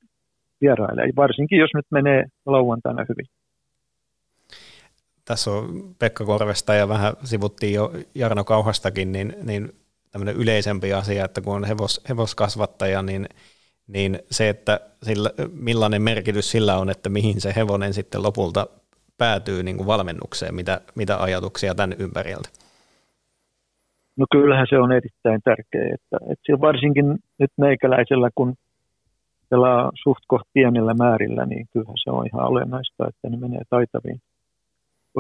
vierailee. Varsinkin jos nyt menee lauantaina hyvin. Tässä on Pekka Korvesta ja vähän sivuttiin jo Jarno Kauhastakin, niin, niin tämmöinen yleisempi asia, että kun on hevos, hevoskasvattaja, niin, niin se, että sillä, millainen merkitys sillä on, että mihin se hevonen sitten lopulta päätyy niin kuin valmennukseen, mitä, mitä ajatuksia tämän ympäriltä? No kyllähän se on erittäin tärkeää, että, että varsinkin nyt meikäläisellä, kun pelaa suht koht pienellä määrillä, niin kyllähän se on ihan olennaista, että ne menee taitaviin,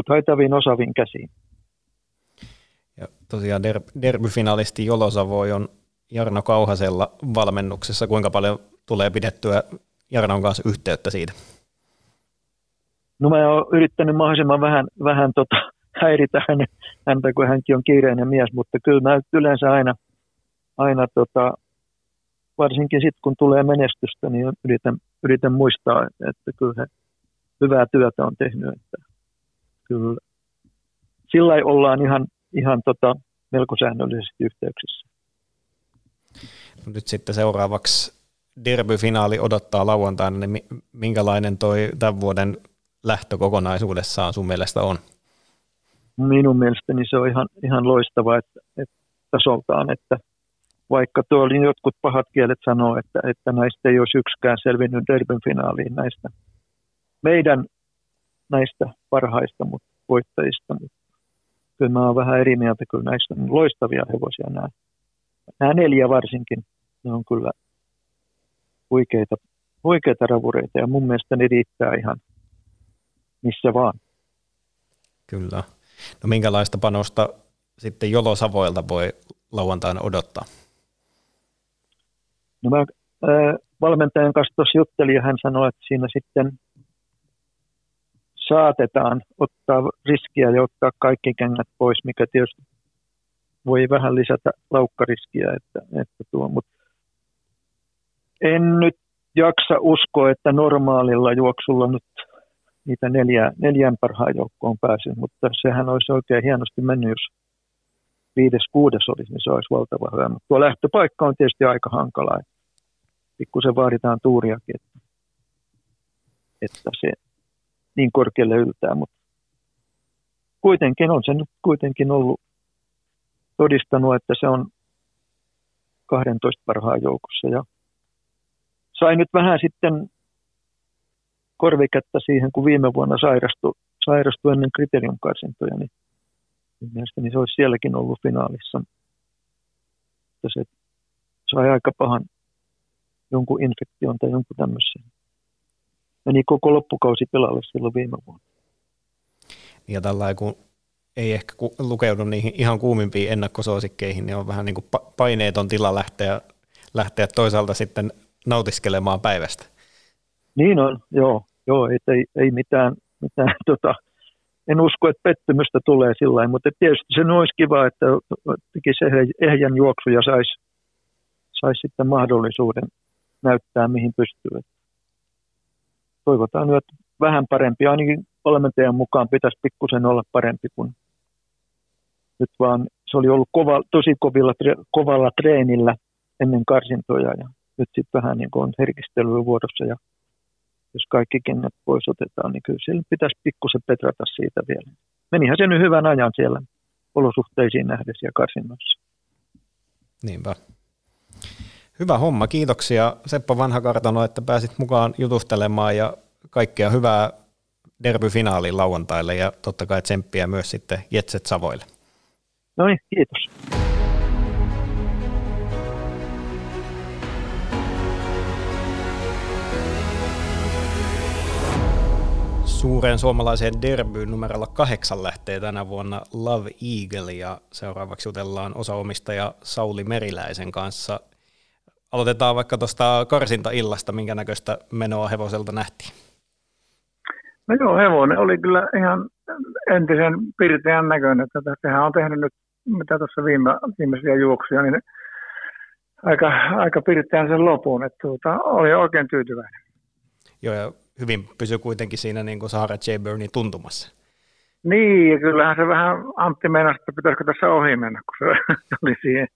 taitaviin osaviin käsiin. Ja tosiaan der- derbyfinalisti Jolosavoi on Jarno Kauhasella valmennuksessa. Kuinka paljon tulee pidettyä Jarnon kanssa yhteyttä siitä? No mä oon yrittänyt mahdollisimman vähän, vähän tota, häiritä hänen, häntä, kun hänkin on kiireinen mies, mutta kyllä mä yleensä aina, aina tota, varsinkin sitten kun tulee menestystä, niin yritän, yritän muistaa, että kyllä he hyvää työtä on tehnyt. Että kyllä sillä ollaan ihan, ihan tota, melko säännöllisesti yhteyksissä. No nyt sitten seuraavaksi derbyfinaali odottaa lauantaina, niin minkälainen toi tämän vuoden lähtö kokonaisuudessaan sun mielestä on? Minun mielestäni se on ihan, ihan loistava että, että tasoltaan, että vaikka tuo oli jotkut pahat kielet sanoo, että, että näistä ei olisi yksikään selvinnyt derbyn finaaliin näistä meidän näistä parhaista mutta voittajista, mutta kyllä mä olen vähän eri mieltä, kyllä näistä on loistavia hevosia nämä. Nämä neljä varsinkin, ne on kyllä huikeita, huikeita ravureita ja mun mielestä ne riittää ihan missä vaan. Kyllä. No minkälaista panosta sitten Jolo Savoilta voi lauantaina odottaa? No mä ää, valmentajan kanssa tuossa juttelin ja hän sanoi, että siinä sitten saatetaan ottaa riskiä ja ottaa kaikki kengät pois, mikä tietysti voi vähän lisätä laukkariskiä, että, että tuo, mutta en nyt jaksa uskoa, että normaalilla juoksulla nyt niitä neljä, neljän parhaan joukkoon pääsin, mutta sehän olisi oikein hienosti mennyt, jos viides, kuudes olisi, niin se olisi valtava hyvä. Mutta tuo lähtöpaikka on tietysti aika hankala. Pikkusen vaaditaan tuuriakin, että, että se niin korkealle yltää, mutta kuitenkin on se nyt kuitenkin ollut todistanut, että se on 12 parhaan joukossa ja sai nyt vähän sitten korvikättä siihen, kun viime vuonna sairastui, sairastui ennen kriteeriumkarsintoja, niin mielestäni se olisi sielläkin ollut finaalissa. Mutta se sai aika pahan jonkun infektion tai jonkun tämmöisen. Meni koko loppukausi pelalle silloin viime vuonna. Ja tällä kun ei ehkä lukeudu niihin ihan kuumimpiin ennakkosuosikkeihin, niin on vähän niin kuin paineeton tila lähteä, lähteä toisaalta sitten nautiskelemaan päivästä. Niin on, joo. joo et ei, ei mitään, mitään tota, en usko, että pettymystä tulee sillä mutta tietysti se olisi kiva, että tekisi ehjän juoksu ja saisi sais sitten mahdollisuuden näyttää, mihin pystyy. Toivotaan nyt, vähän parempi, ainakin valmentajan mukaan pitäisi pikkusen olla parempi kuin nyt vaan se oli ollut kova, tosi kovilla, kovalla treenillä ennen karsintoja ja nyt sitten vähän niin kuin on herkistelyä vuodossa ja jos kaikki kengät pois otetaan, niin kyllä siellä pitäisi pikkusen petrata siitä vielä. Menihän se nyt hyvän ajan siellä olosuhteisiin nähdessä ja karsinnoissa. Niinpä. Hyvä homma, kiitoksia Seppo Vanhakartano, että pääsit mukaan jutustelemaan ja kaikkea hyvää derbyfinaaliin lauantaille ja totta kai tsemppiä myös sitten Jetset Savoille. No niin, kiitos. Suureen suomalaiseen derbyyn numerolla kahdeksan lähtee tänä vuonna Love Eagle ja seuraavaksi jutellaan osaomistaja Sauli Meriläisen kanssa. Aloitetaan vaikka tuosta karsinta-illasta, minkä näköistä menoa hevoselta nähtiin. No joo, hevonen oli kyllä ihan entisen pirteän näköinen. Että sehän on tehnyt nyt, mitä tuossa viime, viimeisiä juoksuja, niin aika, aika pirteän sen lopun. Että tuota, oli oikein tyytyväinen. Joo, ja hyvin pysyi kuitenkin siinä niin kuin Sahara J. Burnin tuntumassa. Niin, ja kyllähän se vähän Antti meinasi, että pitäisikö tässä ohi mennä, kun se oli siihen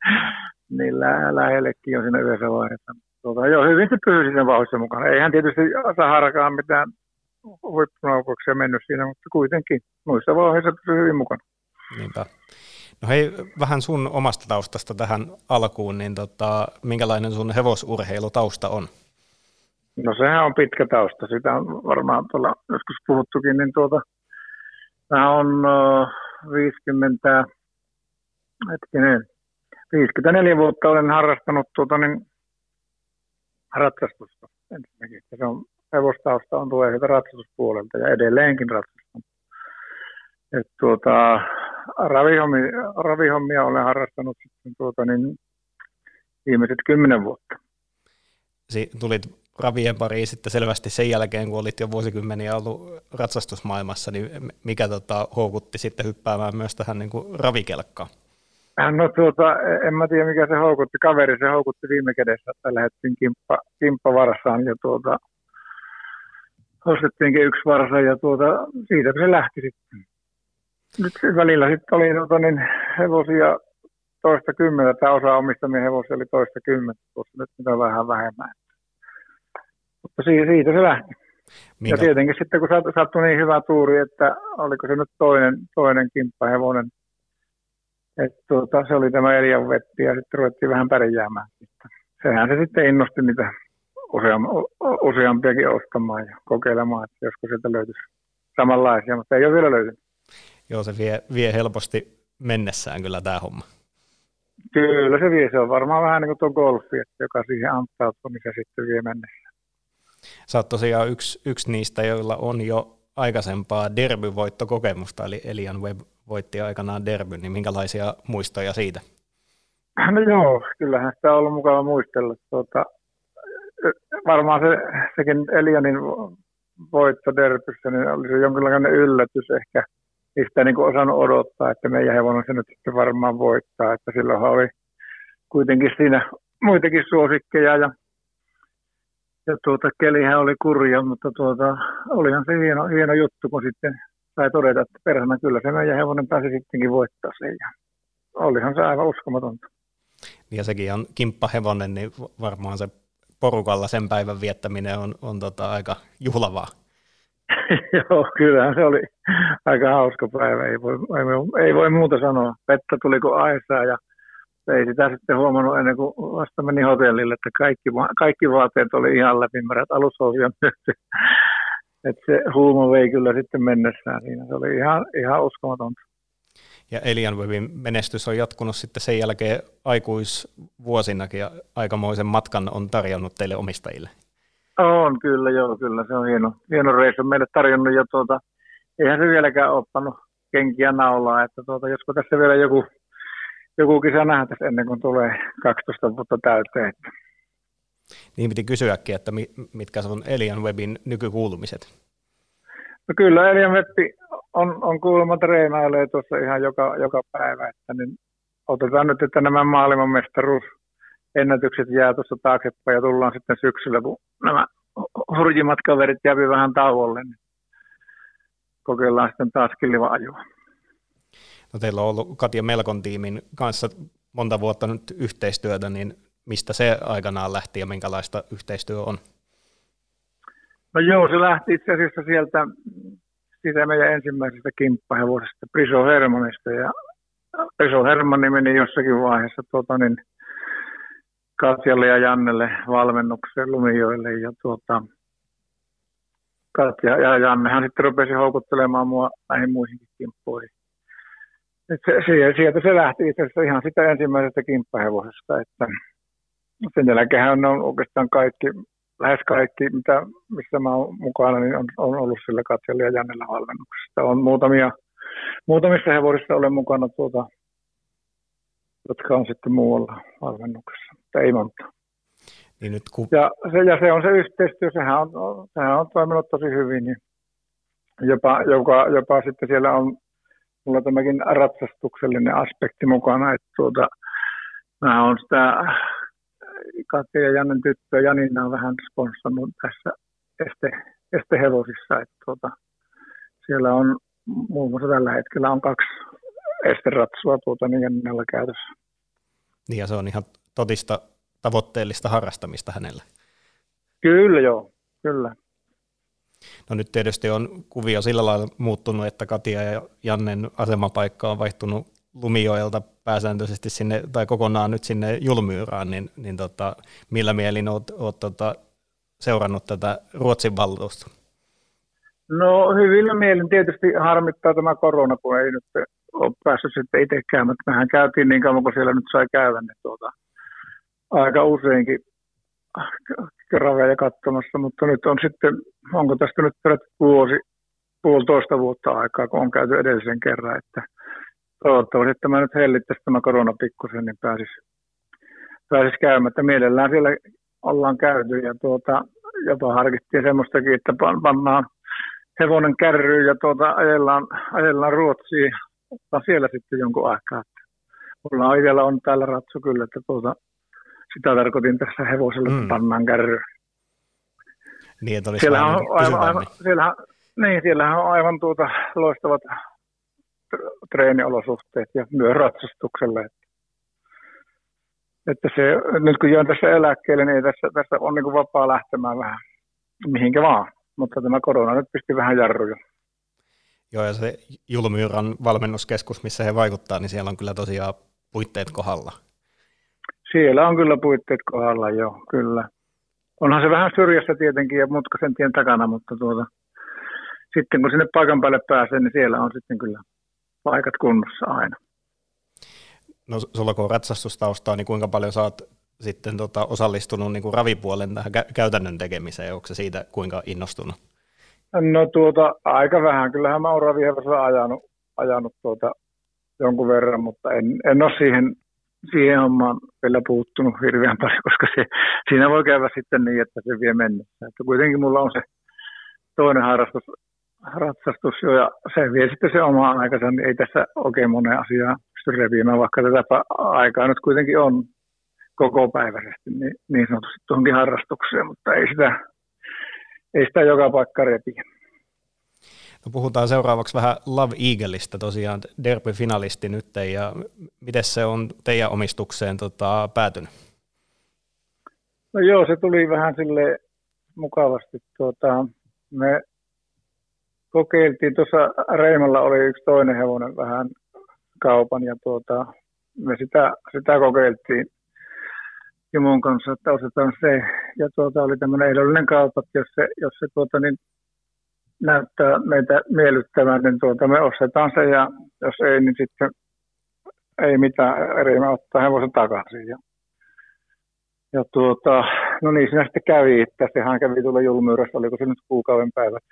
niin lä- lähellekin jo siinä yhdessä vaiheessa. Tuota, joo, hyvin se pysyi siinä vauhdissa mukana. Eihän tietysti Saharakaan mitään huippunaukoksia mennyt siinä, mutta kuitenkin muissa vaiheissa pysyi hyvin mukana. Niinpä. No hei, vähän sun omasta taustasta tähän alkuun, niin tota, minkälainen sun hevosurheilutausta on? No sehän on pitkä tausta. Sitä on varmaan tuolla joskus puhuttukin, niin tuota, tämä on uh, 50, hetkinen, 54 vuotta olen harrastanut tuota, niin, ratsastusta ensinnäkin. Se on, hevostausta on tulee sieltä ratsastuspuolelta ja edelleenkin ratsastan. Et tuota, ravihommia, ravihommia olen harrastanut sitten tuota, niin, viimeiset kymmenen vuotta. Si- tulit ravien pariin sitten selvästi sen jälkeen, kun olit jo vuosikymmeniä ollut ratsastusmaailmassa, niin mikä tota, houkutti sitten hyppäämään myös tähän niin kuin ravikelkkaan? No tuota, en mä tiedä mikä se houkutti. Kaveri se houkutti viime kädessä, että lähdettiin kimppa, kimppavarassaan ja tuota, ostettiinkin yksi varsa ja tuota, siitä se lähti sitten. Nyt välillä sitten oli tuota, niin hevosia toista kymmentä, tai osa omistamia hevosia oli toista kymmentä, tuossa nyt mitä vähän vähemmän. Mutta siitä, siitä se lähti. Minkä? Ja tietenkin sitten kun sattui niin hyvä tuuri, että oliko se nyt toinen, toinen kimppahevonen, että tuota, se oli tämä Elian Vetti ja sitten ruvettiin vähän pärjäämään. Sehän se sitten innosti niitä useampiakin ostamaan ja kokeilemaan, että joskus sieltä löytyisi samanlaisia, mutta ei ole vielä löytynyt. Joo, se vie, vie helposti mennessään kyllä tämä homma. Kyllä se vie, se on varmaan vähän niin kuin tuo golfi, että joka siihen antautuu, niin se sitten vie mennessään. Sä oot tosiaan yksi, yksi niistä, joilla on jo aikaisempaa derbyvoittokokemusta, eli Elian Web voitti aikanaan derbyn, niin minkälaisia muistoja siitä? No joo, kyllähän sitä on ollut mukava muistella. Tuota, varmaan se, sekin Elianin voitto derbyssä, niin oli se jonkinlainen yllätys ehkä. Ei niin kuin osannut odottaa, että meidän hevonen se nyt sitten varmaan voittaa. Että silloin oli kuitenkin siinä muitakin suosikkeja ja, ja tuota, kelihän oli kurja, mutta tuota, olihan se hieno, hieno juttu, kun sitten sai todeta, että perhana kyllä se meidän hevonen pääsi sittenkin voittaa sen. Ja olihan se aivan uskomatonta. Ja sekin on kimppahevonen, niin varmaan se porukalla sen päivän viettäminen on, on tota aika juhlavaa. Joo, kyllähän se oli aika hauska päivä, ei voi, ei, ei voi muuta sanoa. Petta tuli kuin aisaa ja ei sitä sitten huomannut ennen kuin vasta meni hotellille, että kaikki, kaikki vaatteet oli ihan läpimärät, alushousuja myöskin. Että se huumo vei kyllä sitten mennessään siinä. Se oli ihan, ihan uskomatonta. Ja Elian Webin menestys on jatkunut sitten sen jälkeen aikuisvuosinakin ja aikamoisen matkan on tarjonnut teille omistajille. On kyllä, joo, kyllä. Se on hieno, hieno reissu meille tarjonnut ja tuota, eihän se vieläkään oppannut kenkiä naulaa, että tuota, josko tässä vielä joku, joku kisa nähtäisi ennen kuin tulee 12 vuotta täyteen. Niin piti kysyäkin, että mitkä on Elian Webin nykykuulumiset? No kyllä Elian Webbi on, on kuulemma treenailee tuossa ihan joka, joka päivä, että niin otetaan nyt, että nämä maailmanmestaruus ennätykset jää tuossa taaksepäin ja tullaan sitten syksyllä, kun nämä hurjimmat kaverit jäävät vähän tauolle, niin kokeillaan sitten taas kilva-ajoa. No teillä on ollut Katja Melkon tiimin kanssa monta vuotta nyt yhteistyötä, niin mistä se aikanaan lähti ja minkälaista yhteistyö on? No joo, se lähti itse asiassa sieltä siitä meidän ensimmäisestä kimppahevosesta, Priso Hermanista. Ja Priso Hermanni meni jossakin vaiheessa tuota, niin, Katjalle ja Jannelle valmennukseen Lumijoille. Ja tuota, Katja ja Jannehan sitten rupesi houkuttelemaan mua näihin muihinkin se, se, sieltä se lähti itse asiassa ihan sitä ensimmäisestä kimppahevosesta, että sen jälkeen on oikeastaan kaikki lähes kaikki, mitä, missä mä oon mukana, niin on, on ollut sillä Katjalla ja Jannella valmennuksessa. On muutamia, muutamissa hevosissa olen mukana, tuota, jotka on sitten muualla valmennuksessa, mutta ei monta. Niin nyt kun... ja, se, ja se on se yhteistyö, sehän on, sehän on toiminut tosi hyvin. Niin jopa, joka, jopa sitten siellä on mulla tämäkin ratsastuksellinen aspekti mukana, että tuota, mä oon sitä Katja ja Jannen tyttö Janina on vähän sponssannut tässä este, estehevosissa. Että tuota, siellä on muun muassa tällä hetkellä on kaksi esteratsua tuota, niin Janinalla käytössä. Niin ja se on ihan totista tavoitteellista harrastamista hänelle. Kyllä joo, kyllä. No nyt tietysti on kuvio sillä lailla muuttunut, että Katia ja Jannen asemapaikka on vaihtunut Lumijoelta pääsääntöisesti sinne, tai kokonaan nyt sinne Julmyyraan, niin, niin tota, millä mielin olet, olet tota, seurannut tätä Ruotsin valtuusta? No hyvillä mielin tietysti harmittaa tämä korona, kun ei nyt ole päässyt sitten itsekään, mutta mehän käytiin niin kauan kuin siellä nyt sai käydä, niin tuota, aika useinkin raveja katsomassa, mutta nyt on sitten, onko tästä nyt vuosi, puolitoista vuotta aikaa, kun on käyty edellisen kerran, että toivottavasti tämä nyt hellittäisi tämä korona pikkusen, niin pääsisi, pääsisi käymään. Että mielellään siellä ollaan käyty ja tuota, jopa harkittiin semmoistakin, että pannaan hevonen kärryyn ja tuota, ajellaan, ajellaan Ruotsiin, ottaa siellä sitten jonkun aikaa. Mulla on itsellä on täällä ratsu kyllä, että tuota, sitä tarkoitin tässä hevosella, että mm. pannaan kärryyn. Niin, että olisi siellähän on aivan, aivan, siellähän, niin, siellähän on aivan tuota loistavat treeniolosuhteet ja myös ratsastukselle. että se, nyt kun jään tässä eläkkeelle, niin tässä, tässä on niin kuin vapaa lähtemään vähän mihinkä vaan. Mutta tämä korona nyt pisti vähän jarruja. Joo, ja se Julmyyran valmennuskeskus, missä he vaikuttaa, niin siellä on kyllä tosiaan puitteet kohdalla. Siellä on kyllä puitteet kohdalla, joo, kyllä. Onhan se vähän syrjässä tietenkin ja mutkaisen tien takana, mutta tuota, sitten kun sinne paikan päälle pääsee, niin siellä on sitten kyllä paikat kunnossa aina. No sulla kun on ratsastustaustaa, niin kuinka paljon oot sitten tota, osallistunut niin kuin ravipuolen tähän käytännön tekemiseen? Onko se siitä kuinka innostunut? No tuota, aika vähän. Kyllähän mä oon ravihevosella ajanut, ajanut tuota, jonkun verran, mutta en, en ole siihen, siihen hommaan vielä puuttunut hirveän paljon, koska se, siinä voi käydä sitten niin, että se vie mennessä. Että kuitenkin mulla on se toinen harrastus, ratsastus jo, ja se vie sitten se oma aikansa, niin ei tässä oikein monen asiaa pysty reviämään, vaikka tätä aikaa nyt kuitenkin on koko päiväisesti niin, niin sanotusti tuohonkin harrastukseen, mutta ei sitä, ei sitä joka paikka repiä. No puhutaan seuraavaksi vähän Love Eagleista, tosiaan derby-finalisti nyt, ja miten se on teidän omistukseen tota, päätynyt? No joo, se tuli vähän sille mukavasti. Tuota, me kokeiltiin, tuossa Reimalla oli yksi toinen hevonen vähän kaupan, ja tuota, me sitä, sitä kokeiltiin Timon kanssa, että ostetaan se. Ja tuota, oli tämmöinen ehdollinen kauppa, että jos se, jos se tuota, niin näyttää meitä miellyttävän, niin tuota, me ostetaan se ja jos ei, niin sitten ei mitään me ottaa hevosen takaisin. Ja, ja tuota, no niin, siinä sitten kävi, että sehän kävi tuolla julmyyrässä, oliko se nyt kuukauden päivät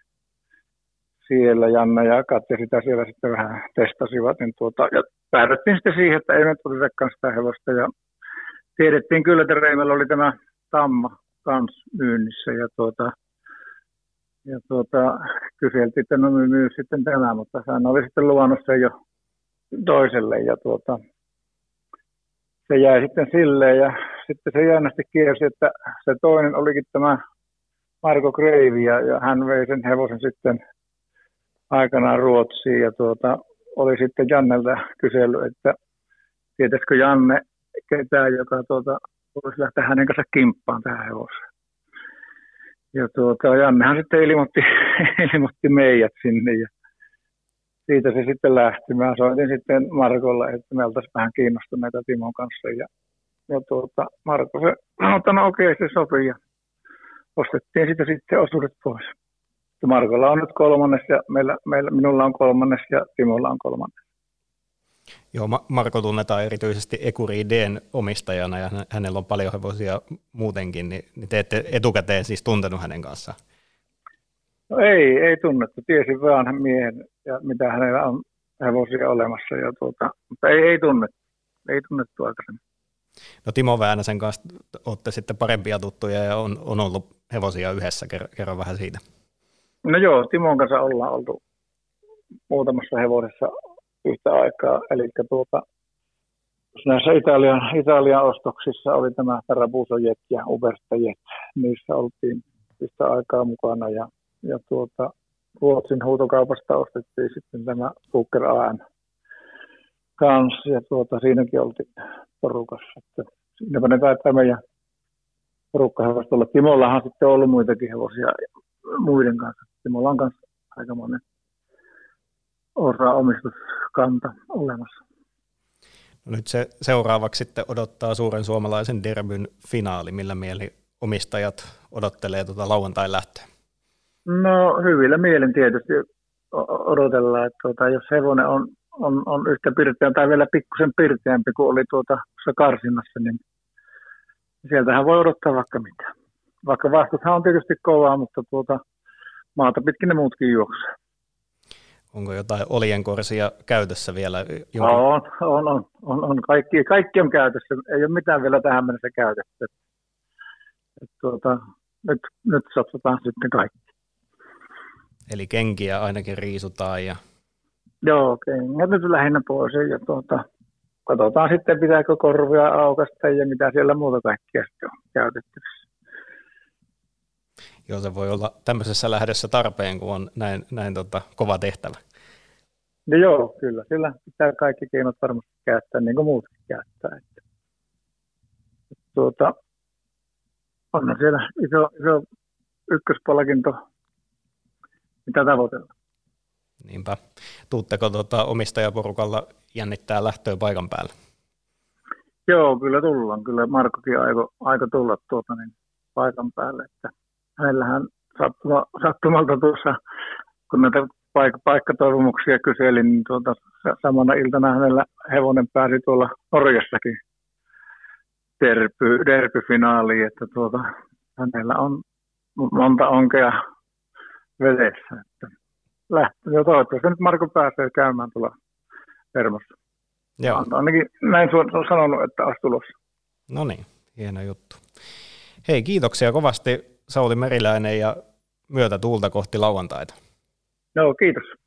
siellä Janna ja Katja sitä siellä sitten vähän testasivat, niin tuota, ja päädyttiin sitten siihen, että ei me tulisi sitä hevosta. Ja tiedettiin kyllä, että Reimellä oli tämä tamma kans myynnissä ja, tuota, ja tuota, kyseltiin, että no myy sitten tämä, mutta hän oli sitten luvannut sen jo toiselle ja tuota, se jäi sitten silleen ja sitten se jännästi kiersi, että se toinen olikin tämä Marko Kreivi ja, ja hän vei sen hevosen sitten aikanaan Ruotsiin ja tuota, oli sitten Jannelta kysellyt, että tietäisikö Janne ketään, joka tuota, voisi lähteä hänen kanssa kimppaan tähän hevoseen. Ja tuota, Jannehan sitten ilmoitti, ilmoitti meidät sinne ja siitä se sitten lähti. Mä soitin sitten Markolle, että me oltaisiin vähän kiinnostuneita Timon kanssa ja, ja tuota, Marko se sanoi, no okei, se sopii ja ostettiin sitä sitten osuudet pois. Markolla on nyt kolmannes ja meillä, meillä, minulla on kolmannes ja Timolla on kolmannes. Joo, Marko tunnetaan erityisesti Ekuri Dn omistajana ja hänellä on paljon hevosia muutenkin, niin, niin te ette etukäteen siis tuntenut hänen kanssaan? No ei, ei tunnettu. Tiesin vaan miehen ja mitä hänellä on hevosia olemassa, ja tuota, mutta ei, ei tunnettu. Ei tunnettu aikaisemmin. No Timo Väänäsen kanssa olette sitten parempia tuttuja ja on, on ollut hevosia yhdessä, kerro, kerro vähän siitä. No joo, Timon kanssa ollaan oltu muutamassa hevosessa yhtä aikaa. Eli tuota, näissä Italian, Italian ostoksissa oli tämä Tarabuso Jet ja Ubersta Jet. Niissä oltiin yhtä aikaa mukana ja, ja tuota, Ruotsin huutokaupasta ostettiin sitten tämä Booker AM kanssa ja tuota, siinäkin oltiin porukassa. Että siinäpä ne taitaa meidän porukkahevosta olla. Timollahan sitten on ollut muitakin hevosia muiden kanssa. Timolla on kanssa aika monen osa omistuskanta olemassa. No nyt se seuraavaksi sitten odottaa suuren suomalaisen derbyn finaali. Millä mieli omistajat odottelee tuota lauantai lähtöä? No hyvillä mielen tietysti odotellaan, että tuota, jos hevonen on, on, on yhtä pirteä tai vielä pikkusen pirteämpi kuin oli tuota karsinnassa, niin sieltähän voi odottaa vaikka mitä. Vaikka vastushan on tietysti kovaa, mutta tuota, maata pitkin ne muutkin juoksevat. Onko jotain olienkorsia käytössä vielä? Jonkun... On, on, on, on, on. Kaikki, kaikki on käytössä. Ei ole mitään vielä tähän mennessä käytössä. Et, tuota, nyt, nyt satsataan sitten kaikki. Eli kenkiä ainakin riisutaan ja... Joo, kengät nyt lähinnä pois ja tuota, katsotaan sitten pitääkö korvia aukasta ja mitä siellä muuta kaikkea sitten on käytettävissä se voi olla tämmöisessä lähdössä tarpeen, kun on näin, näin tota, kova tehtävä. No joo, kyllä. Sillä pitää kaikki keinot varmasti käyttää, niin kuin muutkin käyttää. Että. tuota, on siellä iso, iso ykköspalkinto, mitä tavoitellaan. Niinpä. Tuutteko tuota, omistajaporukalla jännittää lähtöä paikan päälle? Joo, kyllä tullaan. Kyllä Markokin aiko, aiko tulla tuota, niin paikan päälle. Että hänellähän sattuma, sattumalta tuossa, kun näitä paik- paikkatoivomuksia kyselin, niin tuota, samana iltana hänellä hevonen pääsi tuolla Norjassakin derpy, derpyfinaaliin, että tuota, hänellä on monta onkea vedessä. Että lähtee, ja toivottavasti nyt Marko pääsee käymään tuolla Hermossa. Joo. Ainakin näin on sanonut, että olisi tulossa. No niin, hieno juttu. Hei, kiitoksia kovasti Sauli Meriläinen ja myötä tuulta kohti lauantaita. Joo, kiitos.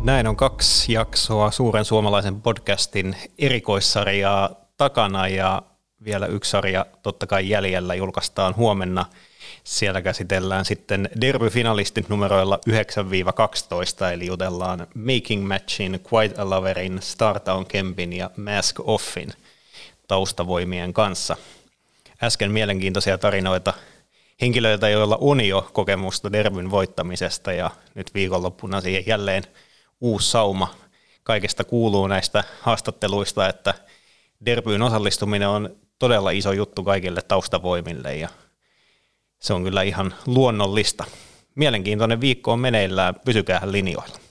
Näin on kaksi jaksoa suuren suomalaisen podcastin erikoissarjaa takana ja vielä yksi sarja totta kai jäljellä julkaistaan huomenna. Siellä käsitellään sitten derby-finalistit numeroilla 9-12, eli jutellaan Making Matchin, Quite a Loverin, Startown Kempin ja Mask Offin taustavoimien kanssa. Äsken mielenkiintoisia tarinoita henkilöiltä, joilla on jo kokemusta derbyn voittamisesta ja nyt viikonloppuna siihen jälleen uusi sauma. Kaikesta kuuluu näistä haastatteluista, että derbyyn osallistuminen on todella iso juttu kaikille taustavoimille ja se on kyllä ihan luonnollista. Mielenkiintoinen viikko on meneillään, pysykää linjoilla.